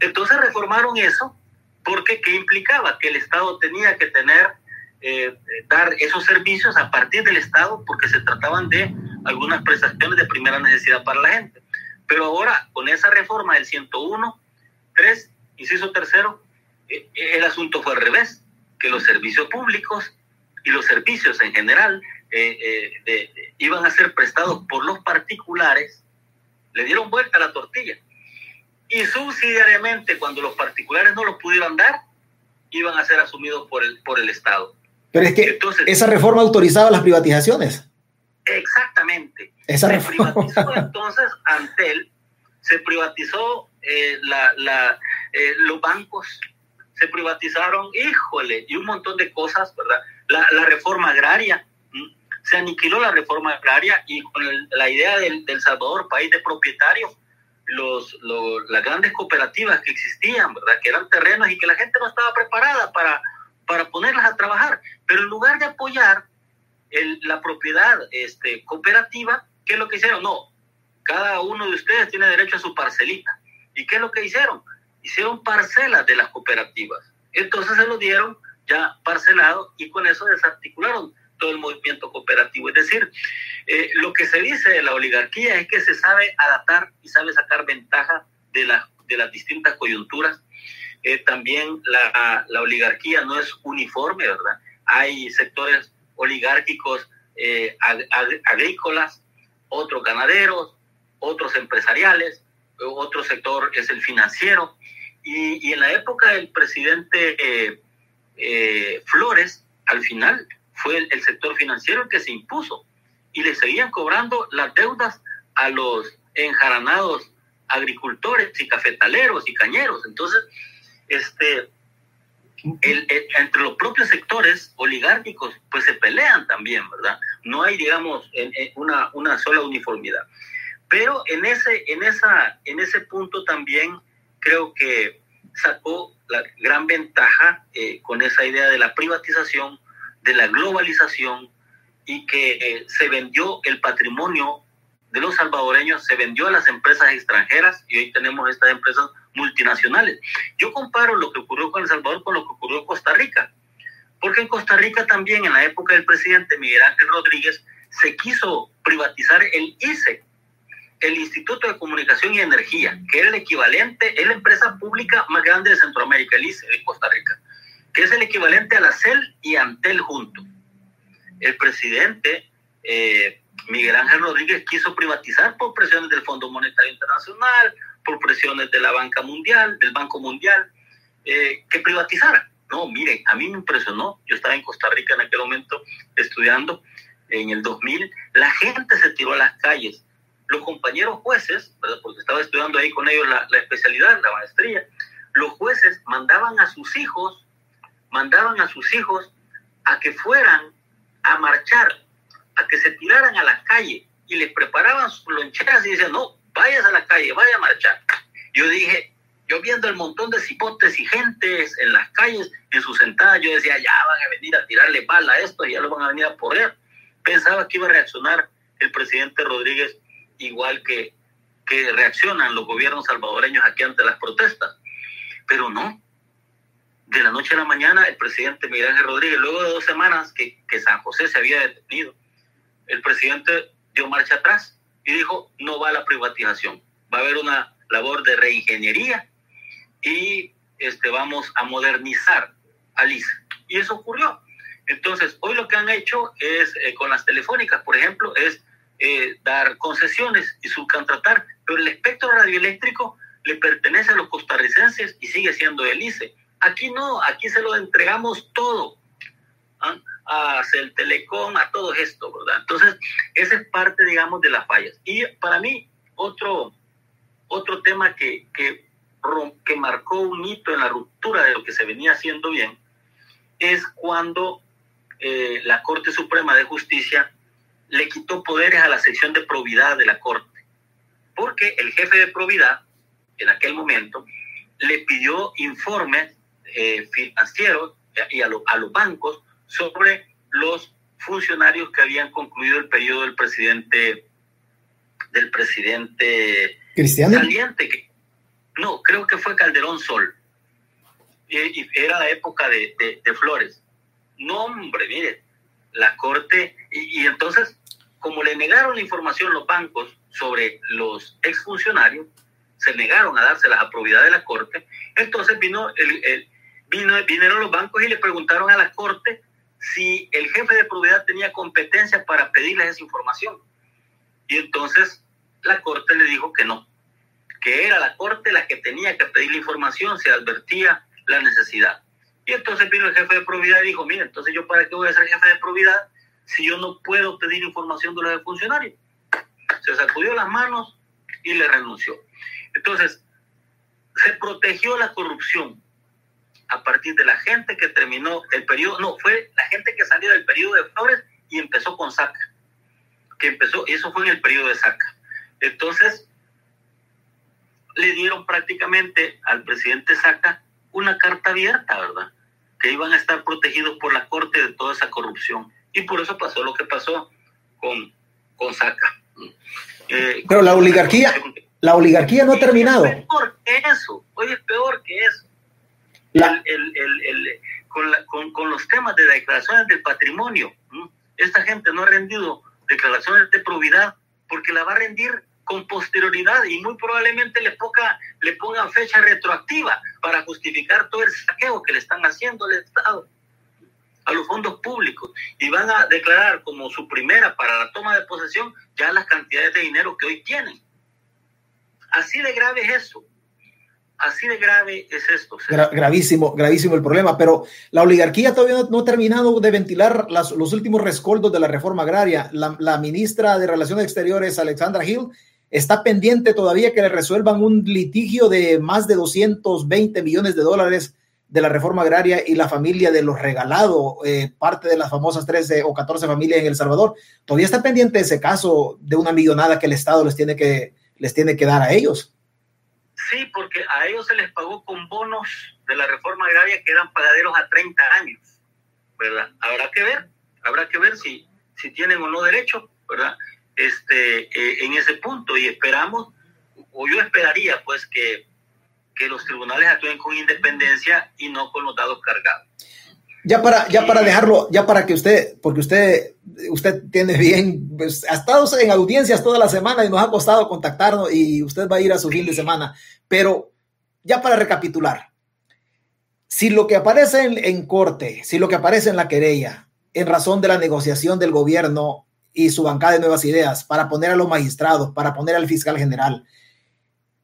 Speaker 2: Entonces reformaron eso porque ¿qué implicaba? Que el Estado tenía que tener, eh, dar esos servicios a partir del Estado porque se trataban de algunas prestaciones de primera necesidad para la gente. Pero ahora, con esa reforma del 101, 3, inciso tercero, eh, el asunto fue al revés, que los servicios públicos y los servicios en general eh, iban a ser prestados por los particulares, le dieron vuelta a la tortilla y subsidiariamente cuando los particulares no los pudieran dar, iban a ser asumidos por el, por el Estado.
Speaker 1: Pero es que esa reforma autorizaba las privatizaciones.
Speaker 2: Exactamente. Esa se privatizó entonces Antel, se privatizó eh, la, la, eh, los bancos, se privatizaron, híjole, y un montón de cosas, ¿verdad? La, la reforma agraria, se aniquiló la reforma agraria y con la idea del, del Salvador, país de propietarios, los, las grandes cooperativas que existían, ¿verdad? Que eran terrenos y que la gente no estaba preparada para, para ponerlas a trabajar. Pero en lugar de apoyar el, la propiedad este, cooperativa, ¿qué es lo que hicieron? No, cada uno de ustedes tiene derecho a su parcelita. ¿Y qué es lo que hicieron? Hicieron parcelas de las cooperativas. Entonces se lo dieron ya parcelado y con eso desarticularon todo el movimiento cooperativo. Es decir, eh, lo que se dice de la oligarquía es que se sabe adaptar y sabe sacar ventaja de, la, de las distintas coyunturas. Eh, también la, la, oligarquía no es uniforme, ¿verdad? Hay sectores oligárquicos eh, agrícolas, otros ganaderos, otros empresariales, otro sector es el financiero. Y, y en la época del presidente Flores, al final fue el, sector financiero el que se impuso y le seguían cobrando las deudas a los enjaranados agricultores y cafetaleros y cañeros. Entonces, este, el, entre los propios sectores oligárquicos, pues se pelean también, ¿verdad? No hay, digamos, una, una sola uniformidad. Pero en ese, en, esa, en ese punto también creo que sacó la gran ventaja eh, con esa idea de la privatización de la globalización y que eh, se vendió el patrimonio de los salvadoreños, se vendió a las empresas extranjeras y hoy tenemos estas empresas multinacionales. Yo comparo lo que ocurrió con El Salvador con lo que ocurrió en Costa Rica, porque en Costa Rica también en la época del presidente Miguel Ángel Rodríguez se quiso privatizar el ICE, el Instituto de Comunicación y Energía, que era el equivalente, es la empresa pública más grande de Centroamérica, el ICE de Costa Rica que es el equivalente a la CEL y Antel junto. El presidente eh, Miguel Ángel Rodríguez quiso privatizar por presiones del Fondo Monetario Internacional, por presiones de la Banca Mundial, del Banco Mundial, eh, que privatizara. No, miren, a mí me impresionó. Yo estaba en Costa Rica en aquel momento estudiando en el 2000. La gente se tiró a las calles. Los compañeros jueces, porque estaba estudiando ahí con ellos la, la especialidad, la maestría, los jueces mandaban a sus hijos mandaban a sus hijos a que fueran a marchar, a que se tiraran a la calle y les preparaban sus loncheras y decían, no, vayas a la calle, vaya a marchar. Yo dije, yo viendo el montón de cipotes y gentes en las calles, en sus sentadas, yo decía, ya van a venir a tirarle bala a esto, ya lo van a venir a poner. Pensaba que iba a reaccionar el presidente Rodríguez, igual que, que reaccionan los gobiernos salvadoreños aquí ante las protestas. Pero no. De la noche a la mañana, el presidente Miguel Ángel Rodríguez, luego de dos semanas que, que San José se había detenido, el presidente dio marcha atrás y dijo, no va la privatización, va a haber una labor de reingeniería y este, vamos a modernizar Alice. Y eso ocurrió. Entonces, hoy lo que han hecho es, eh, con las telefónicas, por ejemplo, es eh, dar concesiones y subcontratar, pero el espectro radioeléctrico le pertenece a los costarricenses y sigue siendo del ICE. Aquí no, aquí se lo entregamos todo. ¿Ah? a el Telecom, a todo esto, ¿verdad? Entonces, esa es parte, digamos, de las fallas. Y para mí, otro, otro tema que, que, que marcó un hito en la ruptura de lo que se venía haciendo bien es cuando eh, la Corte Suprema de Justicia le quitó poderes a la sección de probidad de la Corte, porque el jefe de probidad, en aquel momento, le pidió informes eh, financieros y a, a los bancos sobre los funcionarios que habían concluido el periodo del presidente del presidente
Speaker 1: Cristiano
Speaker 2: saliente que no creo que fue Calderón Sol. Y, era la época de, de, Flores. No hombre mire la corte y, entonces como le negaron la información los bancos sobre los exfuncionarios se negaron a dárselas a probidad de la corte entonces vino el, el vino vinieron los bancos y le preguntaron a la corte si el jefe de probidad tenía competencia para pedirles esa información. Y entonces la corte le dijo que no, que era la corte la que tenía que pedir la información, se advertía la necesidad. Y entonces vino el jefe de probidad y dijo, mire, entonces yo para qué voy a ser jefe de probidad si yo no puedo pedir información de los funcionarios. Se sacudió las manos y le renunció. Entonces, se protegió la corrupción a partir de la gente que terminó el periodo, no, fue la gente que salió del periodo de Flores y empezó con Saca, que empezó, y eso fue en el periodo de Saca. Entonces, le dieron prácticamente al presidente Saca una carta abierta, ¿verdad? Que iban a estar protegidos por la corte de toda esa corrupción. Y por eso pasó lo que pasó con, con Saca.
Speaker 1: Eh, Pero la oligarquía, la oligarquía no ha terminado.
Speaker 2: Es peor que eso, hoy es peor que eso el, con, con, los temas de declaraciones del patrimonio. Esta gente no ha rendido declaraciones de probidad porque la va a rendir con posterioridad y muy probablemente le, ponga, le pongan fecha retroactiva para justificar todo el saqueo que le están haciendo al Estado, a los fondos públicos, y van a declarar como su primera para la toma de posesión ya las cantidades de dinero que hoy tienen. Así de grave es eso. Así de grave es esto.
Speaker 1: gravísimo, gravísimo el problema, pero la oligarquía todavía no, ha terminado de ventilar los últimos rescoldos de la reforma agraria. La, ministra de Relaciones Exteriores, Alexandra Hill, está pendiente todavía que le resuelvan un litigio de más de 220 millones de dólares de la reforma agraria y la familia de los regalados, eh, parte de las famosas 13 o 14 familias en El Salvador. Todavía está pendiente ese caso de una millonada que el Estado les tiene que, les tiene que dar a ellos.
Speaker 2: Sí, porque a ellos se les pagó con bonos de la reforma agraria que eran pagaderos a 30 años, ¿verdad? Habrá que ver, habrá que ver si, si tienen o no derecho, ¿verdad? Este, eh, en ese punto y esperamos, o yo esperaría pues que, que los tribunales actúen con independencia y no con los dados cargados.
Speaker 1: Ya para, ya para dejarlo, ya para que usted, porque usted, usted tiene bien, pues, ha estado en audiencias toda la semana y nos ha costado contactarnos y usted va a ir a su fin de semana. Pero ya para recapitular, si lo que aparece en, corte, si lo que aparece en la querella, en razón de la negociación del gobierno y su bancada de nuevas ideas para poner a los magistrados, para poner al fiscal general,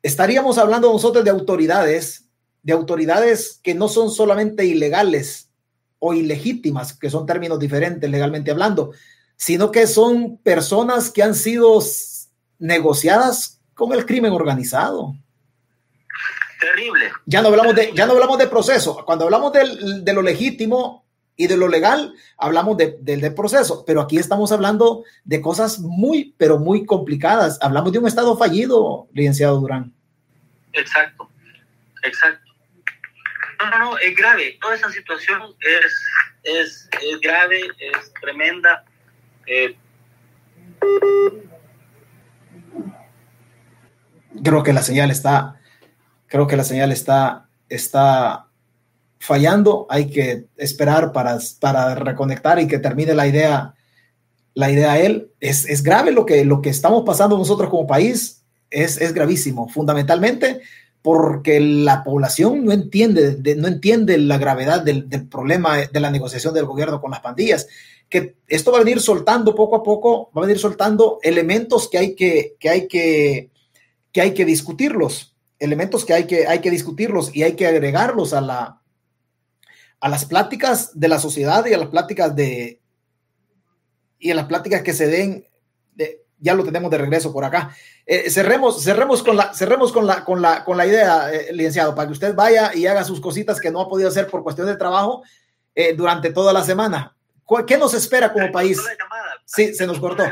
Speaker 1: estaríamos hablando nosotros de autoridades, de autoridades que no son solamente ilegales, o ilegítimas, que son términos diferentes legalmente hablando, sino que son personas que han sido negociadas con el crimen organizado.
Speaker 2: Terrible.
Speaker 1: Ya no hablamos de, ya no hablamos de proceso. Cuando hablamos del, de lo legítimo y de lo legal, hablamos de, del proceso. Pero aquí estamos hablando de cosas muy, pero muy complicadas. Hablamos de un Estado fallido, licenciado Durán.
Speaker 2: Exacto, exacto. No, no, no, es grave. Toda esa situación es, es, es grave, es tremenda. Eh,
Speaker 1: Creo que la señal está creo que la señal está, está fallando. Hay que esperar para, para reconectar y que termine la idea, la idea él. Es, es grave lo que, lo que estamos pasando nosotros como país. Es, es gravísimo, fundamentalmente porque la población no entiende, no entiende la gravedad del, del, problema de la negociación del gobierno con las pandillas, que esto va a venir soltando poco a poco, va a venir soltando elementos que hay que, que, hay que, que, hay que discutirlos, elementos que hay que, hay que discutirlos y hay que agregarlos a, la, a las pláticas de la sociedad y a las pláticas de y a las pláticas que se den, de, ya lo tenemos de regreso por acá, eh, cerremos, cerremos con la, cerremos con la, con la, con la idea, eh, licenciado, para que usted vaya y haga sus cositas que no ha podido hacer por cuestión de trabajo eh, durante toda la semana. ¿Qué nos espera como país? Sí, se nos cortó.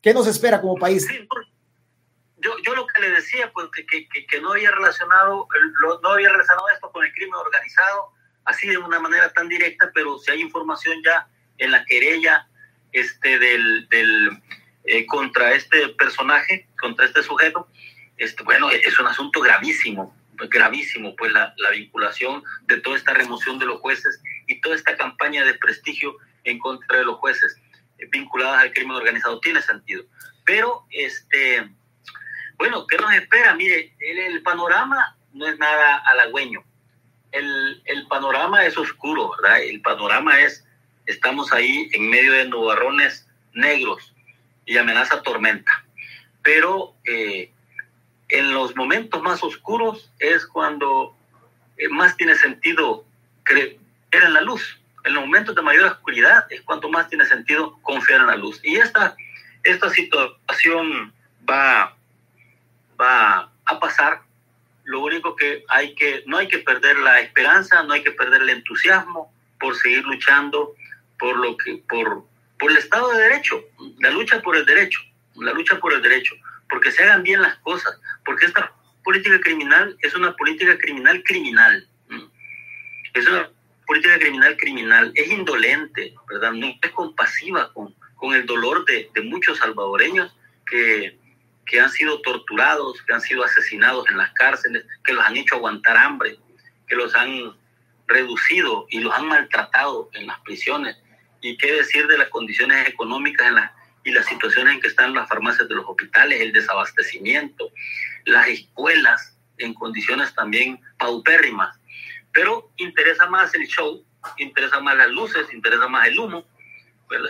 Speaker 1: ¿Qué nos espera como país?
Speaker 2: Yo, yo lo que le decía, pues que, que, que no había relacionado, no había relacionado esto con el crimen organizado, así de una manera tan directa, pero si hay información ya en la querella este, del, del eh, contra este personaje, contra este sujeto, este, bueno, es un asunto gravísimo, gravísimo, pues la, la, vinculación de toda esta remoción de los jueces y toda esta campaña de prestigio en contra de los jueces eh, vinculadas al crimen organizado tiene sentido. Pero, este, bueno, ¿qué nos espera? Mire, el, panorama no es nada halagüeño. El, el, panorama es oscuro, ¿verdad? El panorama es, estamos ahí en medio de nubarrones negros, y amenaza tormenta. Pero eh, en los momentos más oscuros es cuando eh, más tiene sentido creer en la luz. En los momentos de mayor oscuridad es cuando más tiene sentido confiar en la luz. Y esta, esta situación va, va a pasar. Lo único que hay que, no hay que perder la esperanza, no hay que perder el entusiasmo por seguir luchando por lo que, por, por el Estado de Derecho, la lucha por el derecho, la lucha por el derecho, porque se hagan bien las cosas, porque esta política criminal es una política criminal criminal. Es una política criminal criminal, es indolente, ¿verdad? No es compasiva con, con el dolor de, de muchos salvadoreños que, que han sido torturados, que han sido asesinados en las cárceles, que los han hecho aguantar hambre, que los han reducido y los han maltratado en las prisiones y qué decir de las condiciones económicas en y las situaciones en que están las farmacias de los hospitales, el desabastecimiento, las escuelas en condiciones también paupérrimas. Pero interesa más el show, interesa más las luces, interesa más el humo,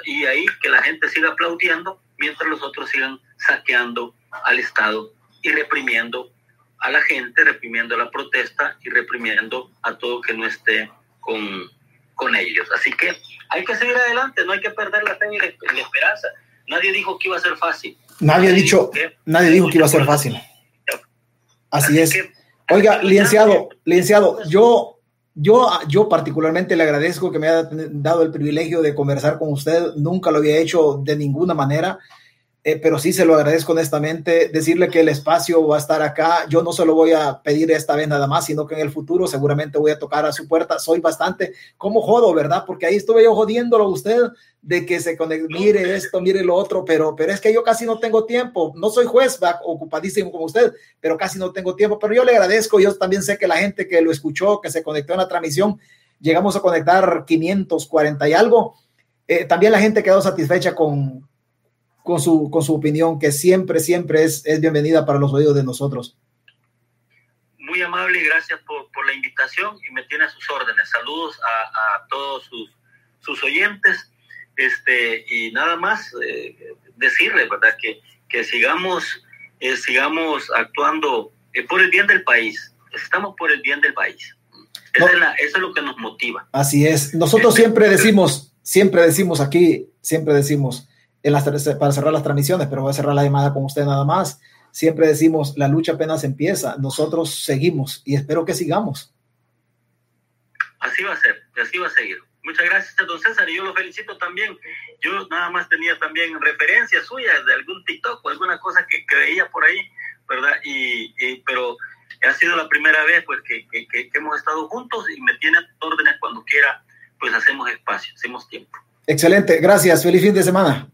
Speaker 2: y ahí que la gente siga aplaudiendo mientras los otros sigan saqueando al Estado y reprimiendo a la gente, reprimiendo la protesta y reprimiendo a todo que no esté con, con ellos. Así que hay que seguir adelante, no hay que perder la fe y la, esperanza. Nadie dijo que iba a ser fácil.
Speaker 1: Nadie, ha dicho, que, nadie dijo que iba a ser fácil. Así, es. Oiga, licenciado, licenciado, yo, yo, yo particularmente le agradezco que me haya dado el privilegio de conversar con usted. Nunca lo había hecho de ninguna manera. Eh, pero sí se lo agradezco honestamente. Decirle que el espacio va a estar acá. Yo no se lo voy a pedir esta vez nada más, sino que en el futuro seguramente voy a tocar a su puerta. Soy bastante como jodo, ¿verdad? Porque ahí estuve yo jodiéndolo a usted de que se conecte, mire esto, mire lo otro, pero, pero es que yo casi no tengo tiempo. No soy juez, ocupadísimo como usted, pero casi no tengo tiempo. Pero yo le agradezco. Yo también sé que la gente que lo escuchó, que se conectó en la transmisión, llegamos a conectar 540 y algo. Eh, también la gente quedó satisfecha con, con su, con su opinión, que siempre, siempre es, es bienvenida para los oídos de nosotros.
Speaker 2: Muy amable y gracias por, por la invitación y me tiene a sus órdenes. Saludos a, a todos sus, sus, oyentes este, y nada más eh, decirles, ¿verdad? Que, que sigamos, eh, sigamos actuando eh, por el bien del país. Estamos por el bien del país. No. Es la, eso es lo que nos motiva.
Speaker 1: Así es. Nosotros este, siempre decimos, siempre decimos aquí, siempre decimos, en las, para cerrar las transmisiones, pero voy a cerrar la llamada con usted nada más. Siempre decimos, la lucha apenas empieza, nosotros seguimos y espero que sigamos.
Speaker 2: Así va a ser, así va a seguir. Muchas gracias, don César, y yo lo felicito también. Yo nada más tenía también referencias suyas de algún TikTok o alguna cosa que, que veía por ahí, ¿verdad? Y, y, pero ha sido la primera vez pues que, que, que, hemos estado juntos y me tiene órdenes cuando quiera, pues hacemos espacio, hacemos tiempo.
Speaker 1: Excelente, gracias, feliz fin de semana.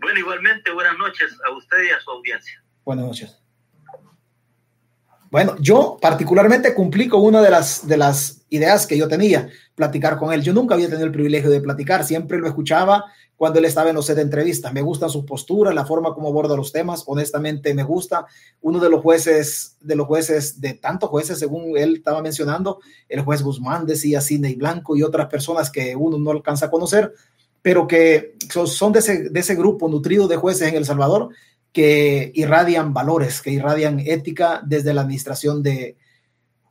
Speaker 2: Bueno, igualmente, buenas noches a usted y a su audiencia.
Speaker 1: Buenas noches. Bueno, yo particularmente cumplí con una de las, de las ideas que yo tenía, platicar con él. Yo nunca había tenido el privilegio de platicar, siempre lo escuchaba cuando él estaba en los set de entrevistas. Me gustan sus posturas, la forma como aborda los temas, honestamente me gusta. Uno de los jueces, de los jueces, de tantos jueces, según él estaba mencionando, el juez Guzmán decía Cine y Blanco y otras personas que uno no alcanza a conocer, pero que son de ese, grupo nutrido de jueces en El Salvador que irradian valores, que irradian ética desde la administración de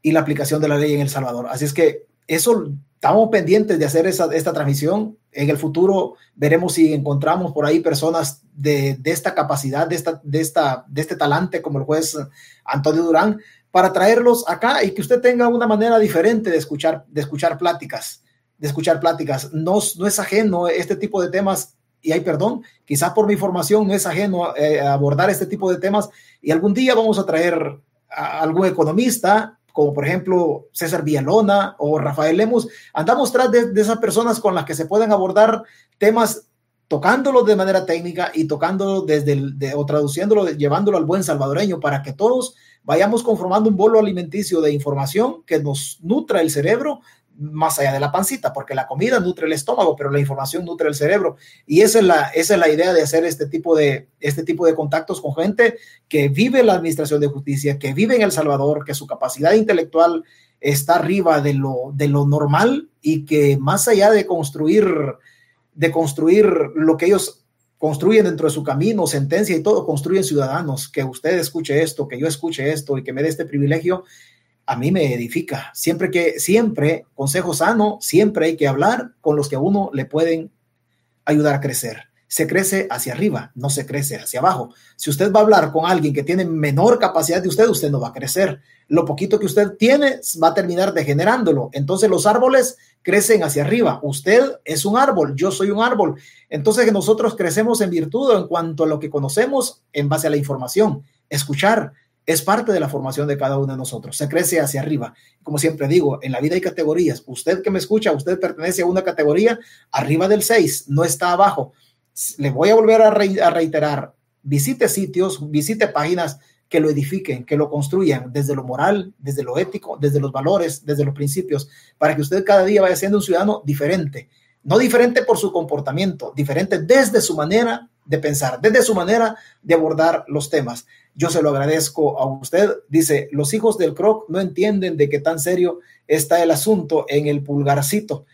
Speaker 1: y la aplicación de la ley en El Salvador. Así es que eso estamos pendientes de hacer esa, esta transmisión. En el futuro veremos si encontramos por ahí personas de, de esta capacidad, de, esta, de, esta, de este talante como el juez Antonio Durán, para traerlos acá y que usted tenga una manera diferente de escuchar, de escuchar pláticas, de escuchar pláticas. No, no es ajeno este tipo de temas y hay perdón, quizás por mi formación no es ajeno eh, abordar este tipo de temas y algún día vamos a traer a algún economista, como por ejemplo César Villalona o Rafael Lemus, andamos tras de, esas personas con las que se pueden abordar temas tocándolo de manera técnica y tocándolo desde el, o traduciéndolo, llevándolo al buen salvadoreño para que todos vayamos conformando un bolo alimenticio de información que nos nutra el cerebro, más allá de la pancita, porque la comida nutre el estómago, pero la información nutre el cerebro. Y esa es la, esa es la idea de hacer este tipo de, este tipo de contactos con gente que vive la administración de justicia, que vive en El Salvador, que su capacidad intelectual está arriba de lo, de lo normal y que más allá de construir, de construir lo que ellos construyen dentro de su camino, sentencia y todo, construyen ciudadanos, que usted escuche esto, que yo escuche esto y que me dé este privilegio, a mí me edifica. Siempre que, siempre, consejo sano, siempre hay que hablar con los que a uno le pueden ayudar a crecer. Se crece hacia arriba, no se crece hacia abajo. Si usted va a hablar con alguien que tiene menor capacidad de usted, usted no va a crecer. Lo poquito que usted tiene va a terminar degenerándolo. Entonces los árboles crecen hacia arriba. Usted es un árbol, yo soy un árbol. Entonces nosotros crecemos en virtud en cuanto a lo que conocemos en base a la información. Escuchar, es parte de la formación de cada uno de nosotros. Se crece hacia arriba. Como siempre digo, en la vida hay categorías. Usted que me escucha, usted pertenece a una categoría arriba del 6, no está abajo. Le voy a volver a, reiterar, visite sitios, visite páginas que lo edifiquen, que lo construyan desde lo moral, desde lo ético, desde los valores, desde los principios, para que usted cada día vaya siendo un ciudadano diferente. No diferente por su comportamiento, diferente desde su manera de pensar, desde su manera de abordar los temas. Yo se lo agradezco a usted. Dice, los hijos del Croc no entienden de qué tan serio está el asunto en el pulgarcito.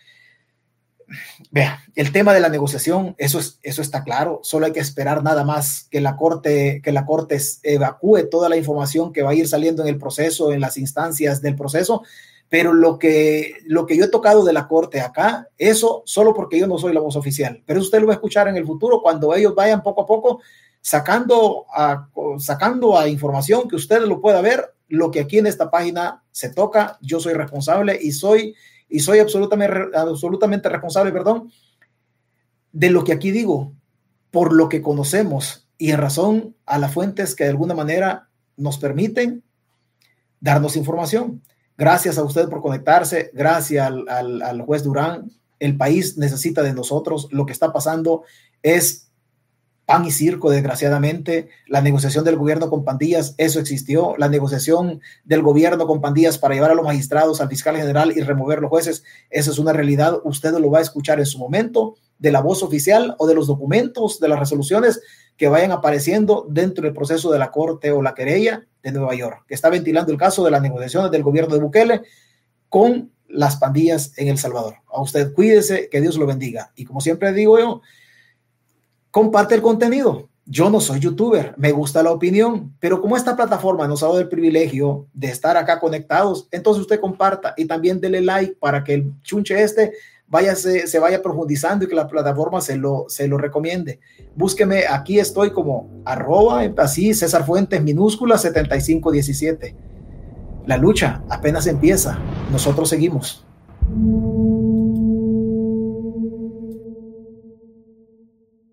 Speaker 1: Vea, el tema de la negociación, eso, es, eso está claro. Solo hay que esperar nada más que la corte, que la corte evacúe toda la información que va a ir saliendo en el proceso, en las instancias del proceso. Pero lo que, lo que yo he tocado de la corte acá, eso solo porque yo no soy la voz oficial. Pero usted lo va a escuchar en el futuro cuando ellos vayan poco a poco sacando a, sacando a información que usted lo pueda ver, lo que aquí en esta página se toca, yo soy responsable y soy, y soy absolutamente, absolutamente responsable, perdón, de lo que aquí digo, por lo que conocemos y en razón a las fuentes que de alguna manera nos permiten darnos información. Gracias a usted por conectarse, gracias al, juez Durán. El país necesita de nosotros. Lo que está pasando es pan y circo, desgraciadamente. La negociación del gobierno con pandillas, eso existió. La negociación del gobierno con pandillas para llevar a los magistrados, al fiscal general y remover los jueces, eso es una realidad. Usted lo va a escuchar en su momento de la voz oficial o de los documentos, de las resoluciones que vayan apareciendo dentro del proceso de la Corte o la querella de Nueva York, que está ventilando el caso de las negociaciones del gobierno de Bukele con las pandillas en El Salvador. A usted cuídese, que Dios lo bendiga. Y como siempre digo yo, comparte el contenido. Yo no soy youtuber, me gusta la opinión, pero como esta plataforma nos ha dado el privilegio de estar acá conectados, entonces usted comparta y también dele like para que el chunche este vaya, se, se vaya profundizando y que la plataforma se lo, se lo recomiende. Búsqueme, aquí estoy como arroba, así, César Fuentes, minúscula 7517. La lucha apenas empieza, nosotros seguimos.